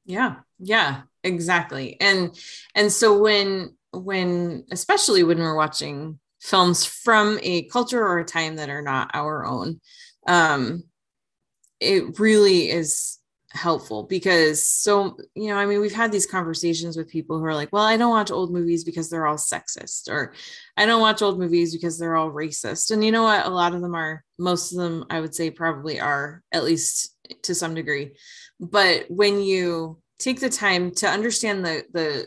Yeah, yeah, exactly. And and so when when especially when we're watching films from a culture or a time that are not our own um it really is helpful because so you know i mean we've had these conversations with people who are like well i don't watch old movies because they're all sexist or i don't watch old movies because they're all racist and you know what a lot of them are most of them i would say probably are at least to some degree but when you take the time to understand the the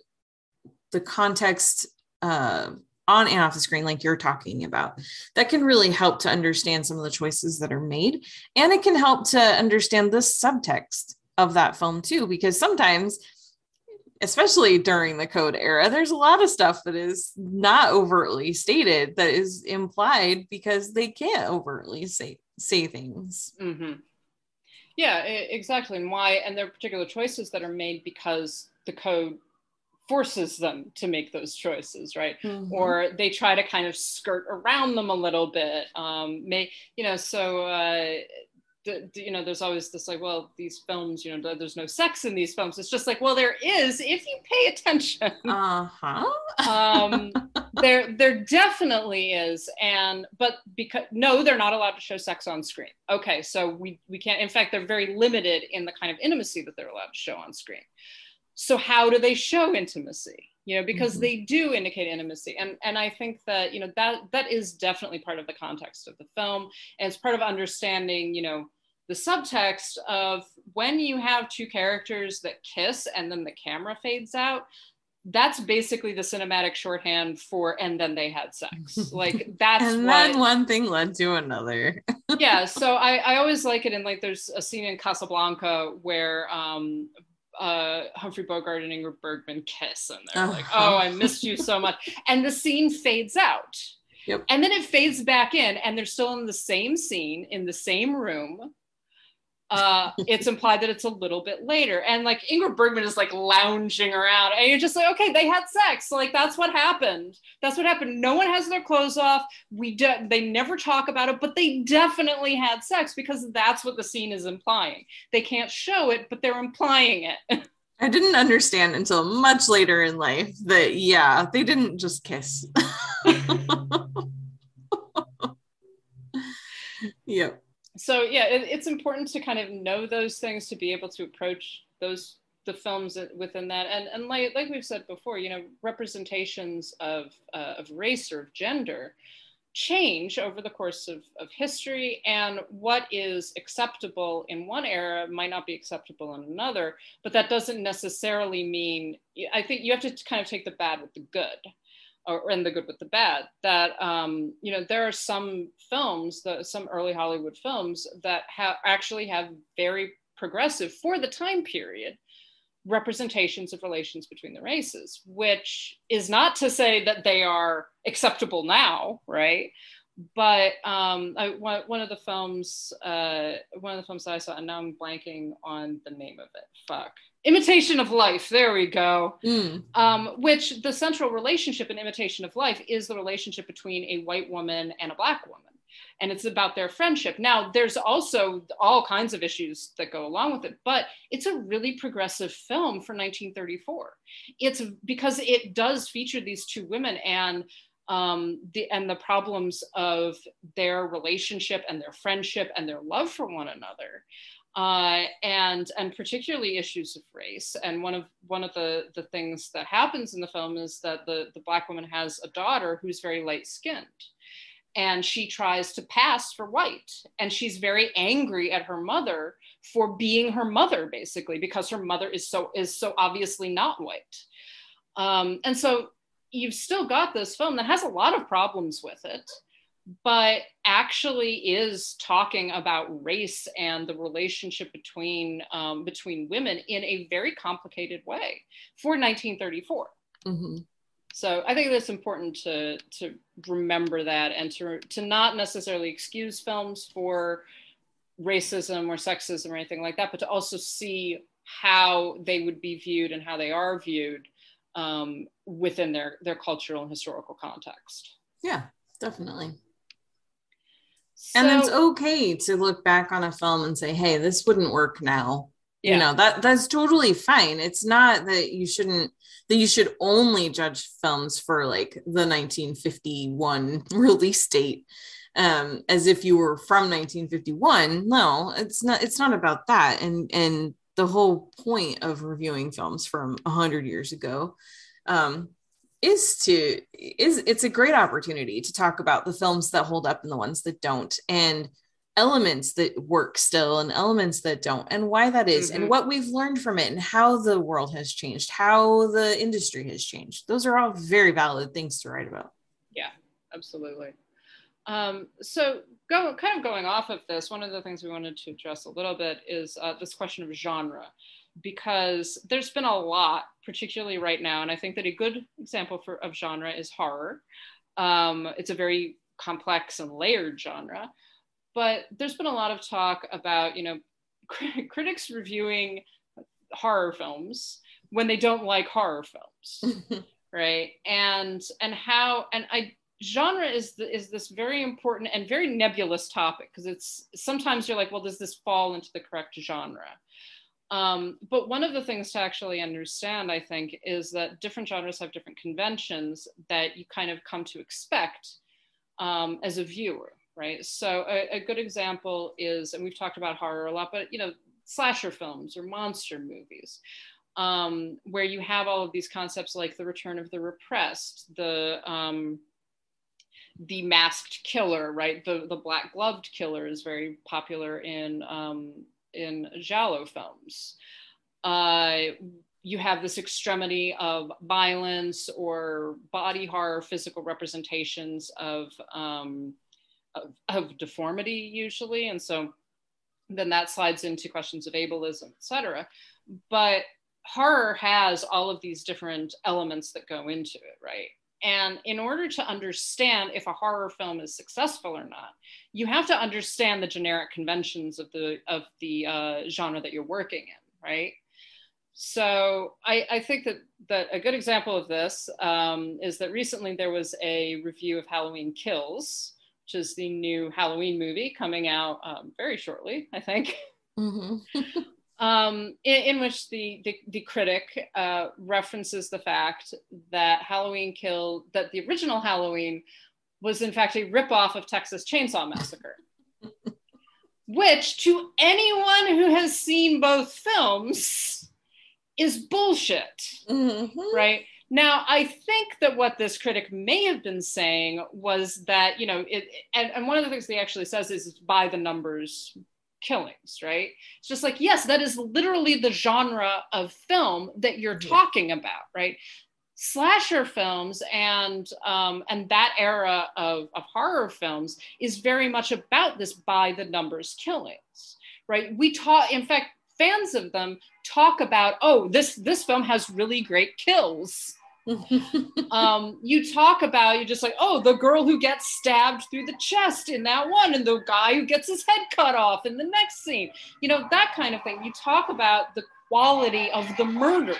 the context uh, on and off the screen, like you're talking about, that can really help to understand some of the choices that are made. And it can help to understand the subtext of that film too, because sometimes, especially during the code era, there's a lot of stuff that is not overtly stated that is implied because they can't overtly say say things. Mm-hmm. Yeah, exactly. And why? And there are particular choices that are made because the code forces them to make those choices, right? Mhm. Or they try to kind of skirt around them a little bit. Um, may you know, so uh, the, you know, there's always this like, well, these films, you know, there's no sex in these films. It's just like, well, there is if you pay attention. uh-huh. um, there there definitely is and but because no they're not allowed to show sex on screen okay so we we can't in fact they're very limited in the kind of intimacy that they're allowed to show on screen so how do they show intimacy you know because Mhm. they do indicate intimacy and and i think that you know that that is definitely part of the context of the film and it's part of understanding you know the subtext of when you have two characters that kiss and then the camera fades out that's basically the cinematic shorthand for and then they had sex like that's and what then one thing led to another. yeah so I, I always like it in like there's a scene in casablanca where um uh humphrey bogart and ingrid bergman kiss and they're like Uh-huh. oh i missed you so much and the scene fades out Yep. and then it fades back in and they're still in the same scene in the same room uh, it's implied that it's a little bit later. And like Ingrid Bergman is like lounging around, and you're just like, okay, they had sex. Like that's what happened. That's what happened. No one has their clothes off. We de- they never talk about it, but they definitely had sex because that's what the scene is implying. They can't show it, but they're implying it. I didn't understand until much later in life that yeah, they didn't just kiss. yep. So yeah it, it's important to kind of know those things to be able to approach those the films within that. And and like like we've said before you know representations of uh, of race or of gender change over the course of, of history and what is acceptable in one era might not be acceptable in another but that doesn't necessarily mean i think you have to kind of take the bad with the good or in the good with the bad that um, you know there are some films some early hollywood films that have actually have very progressive for the time period representations of relations between the races which is not to say that they are acceptable now right? But um, I, one, one of the films uh, one of the films that i saw and now i'm blanking on the name of it. Fuck imitation of life. There we go. Mm. um, which the central relationship in imitation of life is the relationship between a white woman and a black woman. And it's about their friendship. Now there's also all kinds of issues that go along with it but it's a really progressive film for 1934 it's because it does feature these two women and um, the and the problems of their relationship and their friendship and their love for one another uh, and and particularly issues of race. And one of one of the the things that happens in the film is that the the black woman has a daughter who's very light skinned, and she tries to pass for white, and she's very angry at her mother for being her mother basically because her mother is so is so obviously not white. Um, and so you've still got this film that has a lot of problems with it but actually is talking about race and the relationship between um, between women in a very complicated way for 1934. hmm So I think that's important to to remember that and to to not necessarily excuse films for racism or sexism or anything like that, but to also see how they would be viewed and how they are viewed um, within their their cultural and historical context. Yeah, definitely. And it's okay to look back on a film and say, "Hey, this wouldn't work now." Yeah. You know that that's totally fine. It's not that you shouldn't that you should only judge films for like the 1951 release date um as if you were from 1951 no it's not it's not about that and and the whole point of reviewing films from 100 years ago um is to is it's a great opportunity to talk about the films that hold up and the ones that don't and elements that work still and elements that don't and why that is, Mhm. and what we've learned from it and how the world has changed how the industry has changed those are all very valid things to write about Yeah, absolutely. Um, so, go kind of going off of this, one of the things we wanted to address a little bit is uh, this question of genre, because there's been a lot, particularly right now, and I think that a good example for of genre is horror. Um, it's a very complex and layered genre, but there's been a lot of talk about you know cri- critics reviewing horror films when they don't like horror films right and and how and i genre is the, is this very important and very nebulous topic because it's sometimes you're like well does this fall into the correct genre um, but one of the things to actually understand i think is that different genres have different conventions that you kind of come to expect um, as a viewer right so a, a good example is and we've talked about horror a lot but you know slasher films or monster movies um, where you have all of these concepts like the return of the repressed, the um, the masked killer, right? The the black gloved killer is very popular in um, in giallo films. Uh, you have this extremity of violence or body horror, physical representations of, um, of, of deformity usually, and so then that slides into questions of ableism, et cetera. But horror has all of these different elements that go into it, right? And in order to understand if a horror film is successful or not, you have to understand the generic conventions of the of the uh, genre that you're working in, right? So I, I think that that a good example of this um, is that recently there was a review of Halloween Kills, which is the new Halloween movie coming out um, very shortly, I think. Mhm. um, in, in which the, the, the critic uh, references the fact that Halloween Kill, that the original Halloween was in fact a ripoff of Texas Chainsaw Massacre. which to anyone who has seen both films is bullshit Mhm. right now i think that what this critic may have been saying was that you know it and, and one of the things he actually says is by the numbers killings right? It's just like yes that is literally the genre of film that you're Yeah. talking about right? Slasher films and um, and that era of, of horror films is very much about this by the numbers killings right? We talk in fact fans of them talk about oh this this film has really great kills um, you talk about you're just like oh the girl who gets stabbed through the chest in that one and the guy who gets his head cut off in the next scene. You know that kind of thing. You talk about the quality of the murders.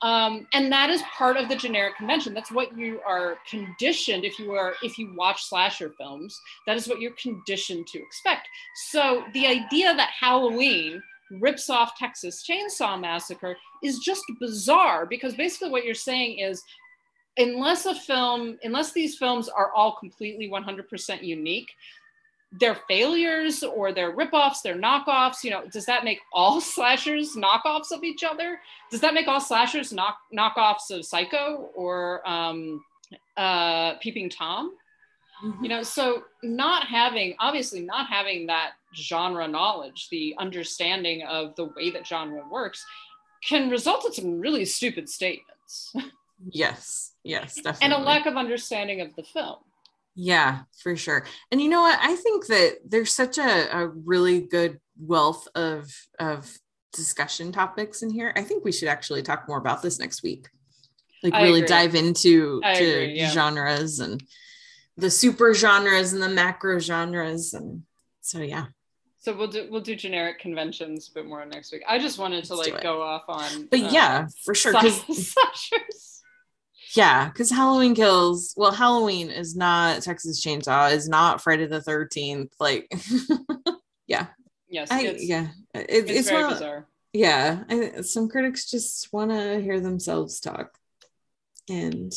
Um, and that is part of the generic convention. That's what you are conditioned. If you are if you watch slasher films that is what you're conditioned to expect. So the idea that halloween rips off texas chainsaw massacre is just bizarre because basically what you're saying is unless a film unless these films are all completely 100% unique they're failures or they're ripoffs, they're knockoffs. You know, does that make all slashers knockoffs of each other? Does that make all slashers knock knockoffs of Psycho or um, uh, Peeping Tom? You know, so not having obviously not having that genre knowledge, the understanding of the way that genre works, can result in some really stupid statements yes yes definitely and a lack of understanding of the film. Yeah, for sure. And you know what? I think that there's such a, a really good wealth of of discussion topics in here. I think we should actually talk more about this next week. Like I really agree. dive into I to agree, yeah. genres and the super genres and the macro genres and so yeah. So we'll do we'll do generic conventions a bit more next week. I just wanted to Let's like go off on But uh, yeah, for sure. 'cause- slashers. yeah, because Halloween kills. Well, Halloween is not Texas Chainsaw, is not Friday the Thirteenth. Like, yeah. Yes, I it's, yeah, it, it's, it's, very one. bizarre. yeah I, some critics just want to hear themselves talk and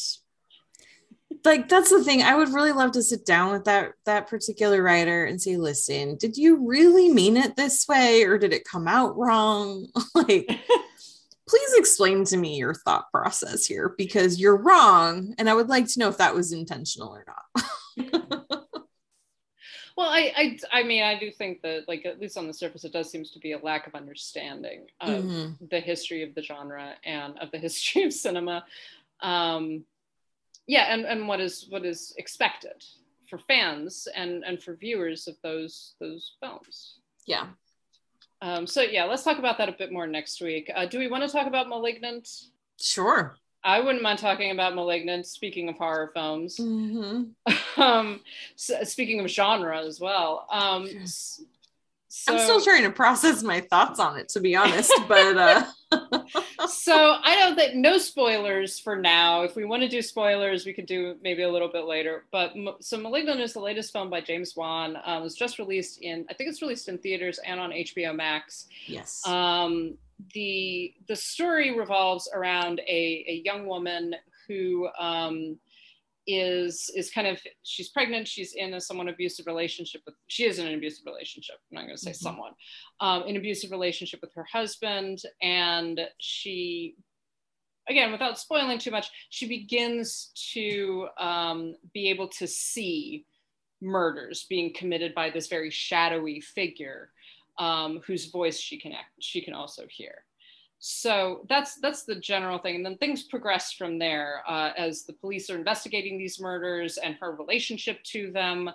like that's the thing i would really love to sit down with that that particular writer and say listen did you really mean it this way or did it come out wrong like please explain to me your thought process here because you're wrong and i would like to know if that was intentional or not Well, I, I, I mean, I do think that, like, at least on the surface, it does seems to be a lack of understanding of Mhm. the history of the genre and of the history of cinema. Um, yeah, and, and what is what is expected for fans and and for viewers of those those films. Yeah. Um, so yeah, let's talk about that a bit more next week. Uh, do we want to talk about *Malignant*? Sure. I wouldn't mind talking about *Malignant*. Speaking of horror films, hmm um, s- speaking of genre as well. Um, Sure. S- I'm still trying to process my thoughts on it, to be honest. But uh, so I know that no spoilers for now. If we want to do spoilers, we could do maybe a little bit later. But so *Malignant* is the latest film by James Wan. Um, it was just released in, I think it's released in theaters and on HBO Max. yes. Um, the the story revolves around a, a young woman who um, is is kind of she's pregnant. She's in a somewhat abusive relationship with. She is in an abusive relationship. I'm not going to say Mhm. someone. Um, an abusive relationship with her husband, and she again without spoiling too much she begins to um, be able to see murders being committed by this very shadowy figure um, whose voice she can act, she can also hear. So that's that's the general thing, and then things progress from there uh, as the police are investigating these murders and her relationship to them,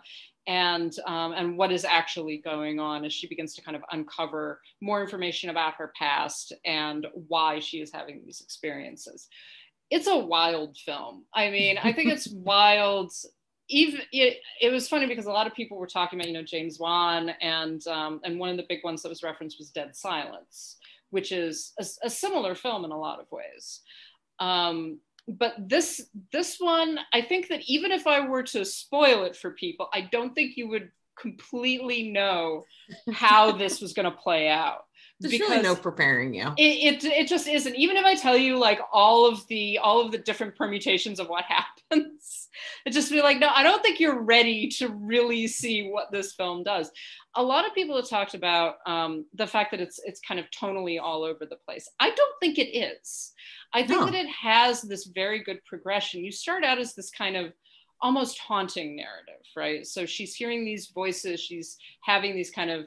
and um, and what is actually going on as she begins to kind of uncover more information about her past and why she is having these experiences. It's a wild film. I mean, I think it's wild even it, it was funny because a lot of people were talking about you know James Wan and um, and one of the big ones that was referenced was Dead Silence, which is a, a similar film in a lot of ways. Um, but this this one, I think that even if I were to spoil it for people, I don't think you would completely know how this was going to play out. There's really no preparing you. It, it it just isn't. Even if I tell you like all of the all of the different permutations of what happens, it just be like, no, I don't think you're ready to really see what this film does. A lot of people have talked about um, the fact that it's it's kind of tonally all over the place. I don't think it is. I think No. that it has this very good progression. You start out as this kind of almost haunting narrative, right? So she's hearing these voices, she's having these kind of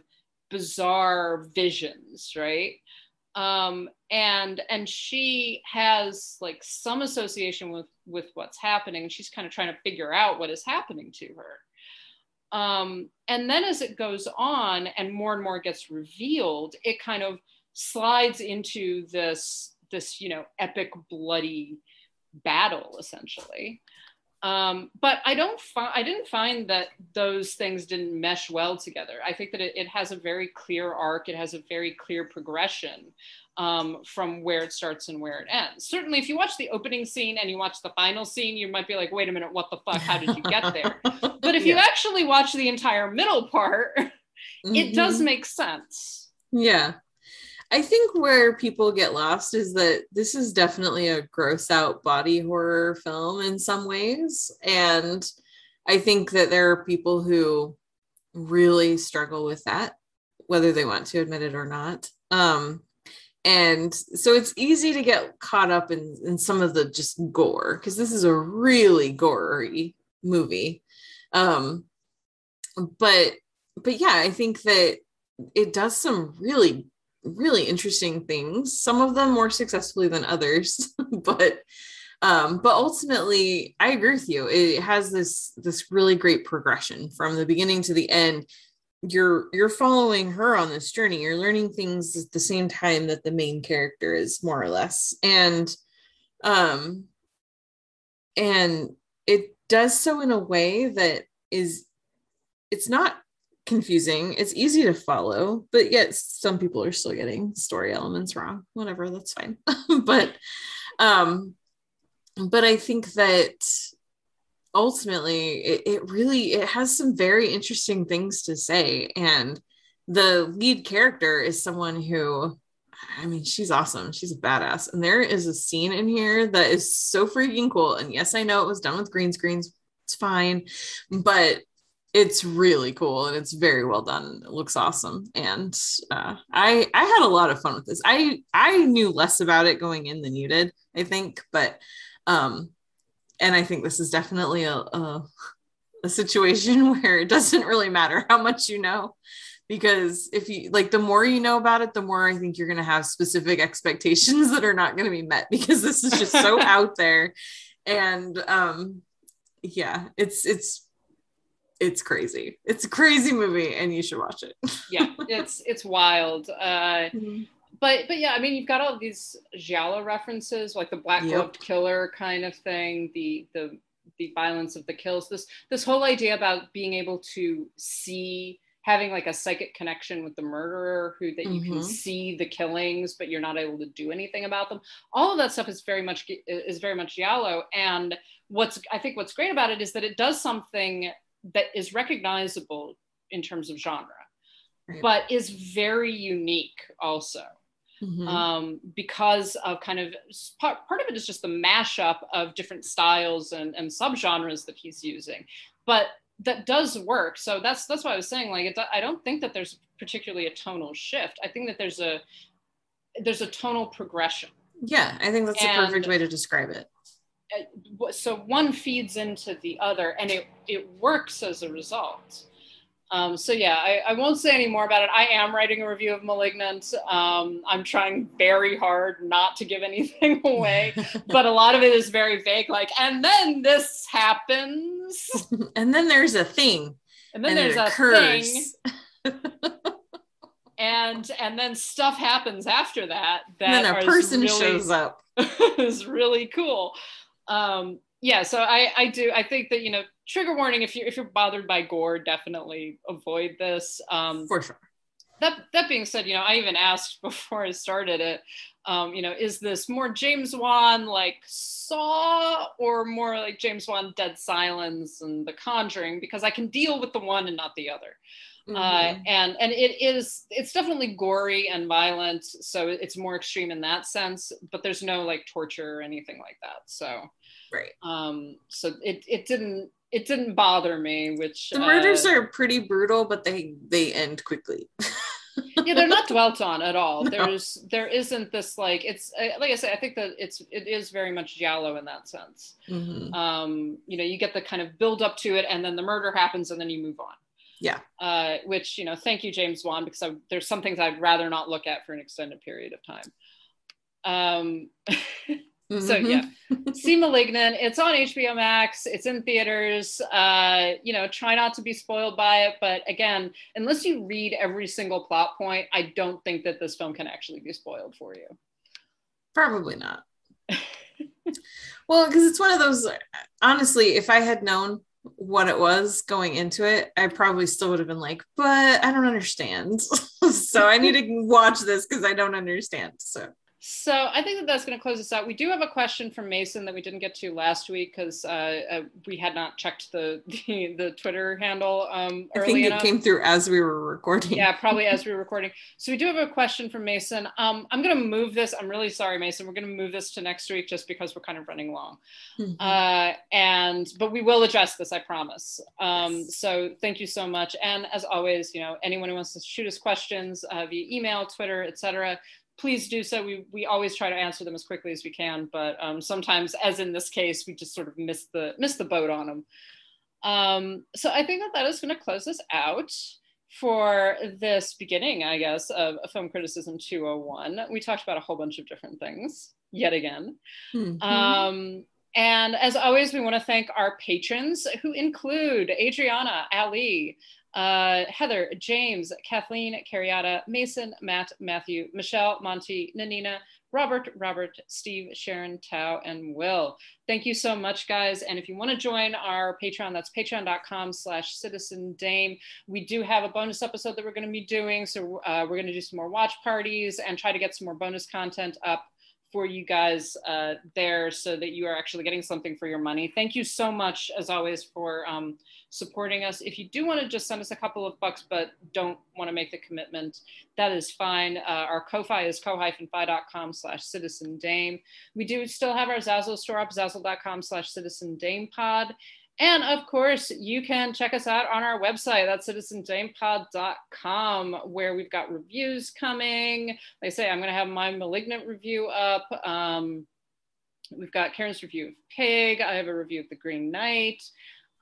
bizarre visions, right? Um, and and she has like some association with with what's happening, she's kind of trying to figure out what is happening to her. Um, and then as it goes on and more and more gets revealed, it kind of slides into this this you know epic bloody battle essentially um, but I don't find I didn't find that those things didn't mesh well together. I think that it, it has a very clear arc. It has a very clear progression um, from where it starts and where it ends. Certainly, if you watch the opening scene and you watch the final scene, you might be like, "Wait a minute, what the fuck? How did you get there?" but if you actually watch the entire middle part, it does Mhm. make sense. Yeah. I think where people get lost is that this is definitely a gross out body horror film in some ways. And I think that there are people who really struggle with that, whether they want to admit it or not. Um, and so it's easy to get caught up in, in some of the just gore because this is a really gory movie. Um, but but yeah, I think that it does some really really interesting things some of them more successfully than others but um but ultimately i agree with you. It has this this really great progression from the beginning to the end. You're you're following her on this journey. You're learning things at the same time that the main character is more or less. And um and it does so in a way that is it's not confusing. It's easy to follow but yet some people are still getting story elements wrong. Whatever that's fine. But um but i think that ultimately it, it really it has some very interesting things to say. And the lead character is someone who i mean she's awesome. She's a badass. And there is a scene in here that is so freaking cool. And yes i know it was done with green screens. It's fine. But it's really cool and it's very well done it looks awesome. And uh, i i had a lot of fun with this. I i knew less about it going in than you did i think but um and i think this is definitely a a, a situation where it doesn't really matter how much you know because if you like the more you know about it the more i think you're going to have specific expectations that are not going to be met because this is just so out there. And um yeah it's it's it's crazy it's a crazy movie and you should watch it yeah it's it's wild uh Mhm. but but yeah i mean you've got all these giallo references like the black Yep. gloved killer kind of thing the the the violence of the kills this this whole idea about being able to see having like a psychic connection with the murderer who that you can Mhm. see the killings but you're not able to do anything about them all of that stuff is very much is very much giallo and what's i think what's great about it is that it does something that is recognizable in terms of genre Right. but is very unique also. Mhm. um, because of kind of part, part of it is just the mashup of different styles and, and subgenres that he's using but that does work. So that's that's why i was saying like it, i don't think that there's particularly a tonal shift. I think that there's a there's a tonal progression. Yeah i think that's the perfect way to describe it so one feeds into the other and it it works as a result. Um, so yeah I, I won't say any more about it. I am writing a review of malignant. Um, i'm trying very hard not to give anything away but a lot of it is very vague like and then this happens. And then there's a thing. And then and there's a occurs. thing. And and then stuff happens after that that and then a person really- shows up. is really cool. Um, yeah, so I, I do. I think that you know, trigger warning. If you if you're bothered by gore, definitely avoid this. Um, for sure that that being said, you know, I even asked before I started it. Um, you know, is this more James Wan like Saw or more like James Wan Dead Silence and The Conjuring? Because I can deal with the one and not the other uh, Mhm. and and it is it's definitely gory and violent so it's more extreme in that sense but there's no like torture or anything like that so right um so it it didn't it didn't bother me which the murders uh, are pretty brutal but they they end quickly yeah they're not dwelt on at all No. there's there isn't this like it's uh, like i said i think that it's it is very much giallo in that sense Mhm. um you know you get the kind of build up to it and then the murder happens and then you move on Yeah. uh which you know thank you james wan because I, there's some things i'd rather not look at for an extended period of time um so Mhm. yeah see malignant it's on hbo max it's in theaters uh you know try not to be spoiled by it but again unless you read every single plot point i don't think that this film can actually be spoiled for you Probably not. well, because it's one of those. Honestly, if I had known what it was going into it, I probably still would have been like, "But I don't understand." so I need to watch this because I don't understand. So So I think that that's going to close us out. We do have a question from Mason that we didn't get to last week because uh, uh, we had not checked the the, the Twitter handle um, I think enough. it came through as we were recording. yeah, probably as we were recording. So we do have a question from Mason. Um, I'm going to move this. I'm really sorry, Mason. We're going to move this to next week just because we're kind of running long. Mhm. Uh, and but we will address this, I promise. Um, Yes. So thank you so much. And as always, you know, anyone who wants to shoot us questions uh, via email, Twitter, etc., please do so. We we always try to answer them as quickly as we can, but um, sometimes, as in this case, we just sort of miss the miss the boat on them. Um, so I think that that is going to close us out for this beginning, I guess, of Film Criticism 201. We talked about a whole bunch of different things yet again. Mhm. Um, and as always, we want to thank our patrons who include Adriana, Ali, uh, Heather, James, Kathleen, Carriata, Mason, Matt, Matthew, Michelle, Monty, Nanina, Robert, Robert, Steve, Sharon, Tao, and Will. Thank you so much, guys. And if you want to join our Patreon, that's patreon.com slash citizen dame. We do have a bonus episode that we're going to be doing. So uh, we're going to do some more watch parties and try to get some more bonus content up for you guys uh, there so that you are actually getting something for your money. Thank you so much, as always, for um, supporting us. If you do want to just send us a couple of bucks but don't want to make the commitment, that is fine. Uh, our Ko-Fi is ko-fi.com slash citizen dame. We do still have our Zazzle store up, zazzle.com slash citizen dame pod. And of course, you can check us out on our website. That's citizendamepod.com, where we've got reviews coming. Like I say, I'm going to have my Malignant review up. Um, we've got Karen's review of Pig. I have a review of The Green Knight.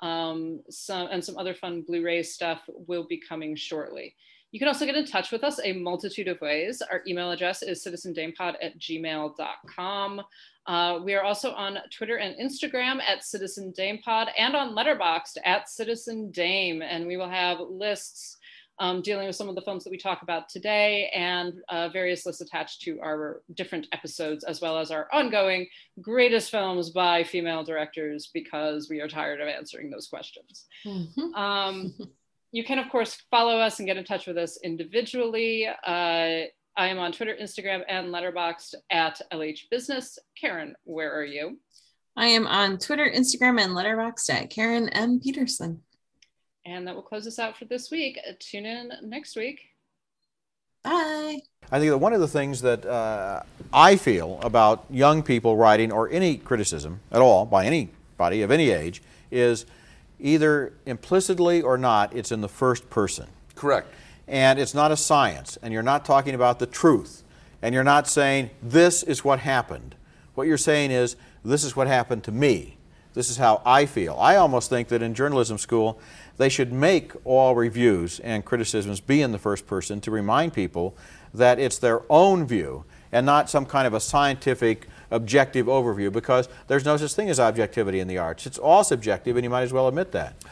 um, some and some other fun Blu-ray stuff will be coming shortly. You can also get in touch with us a multitude of ways. Our email address is citizendamepod at gmail.com. Uh, we are also on Twitter and Instagram at Citizen Dame Pod and on Letterboxd at Citizen Dame. And we will have lists um, dealing with some of the films that we talk about today and uh, various lists attached to our different episodes, as well as our ongoing greatest films by female directors because we are tired of answering those questions. Mhm. Um, you can, of course, follow us and get in touch with us individually. Uh, I am on Twitter, Instagram, and Letterboxd at LH Business. Karen, where are you? I am on Twitter, Instagram, and Letterboxd at Karen M. Peterson. And that will close us out for this week. Tune in next week. Bye. I think that one of the things that uh, I feel about young people writing or any criticism at all by anybody of any age is either implicitly or not, it's in the first person. Correct. And it's not a science, and you're not talking about the truth, and you're not saying, this is what happened. What you're saying is, this is what happened to me. This is how I feel. I almost think that in journalism school, they should make all reviews and criticisms be in the first person to remind people that it's their own view and not some kind of a scientific, objective overview because there's no such thing as objectivity in the arts. It's all subjective, and you might as well admit that.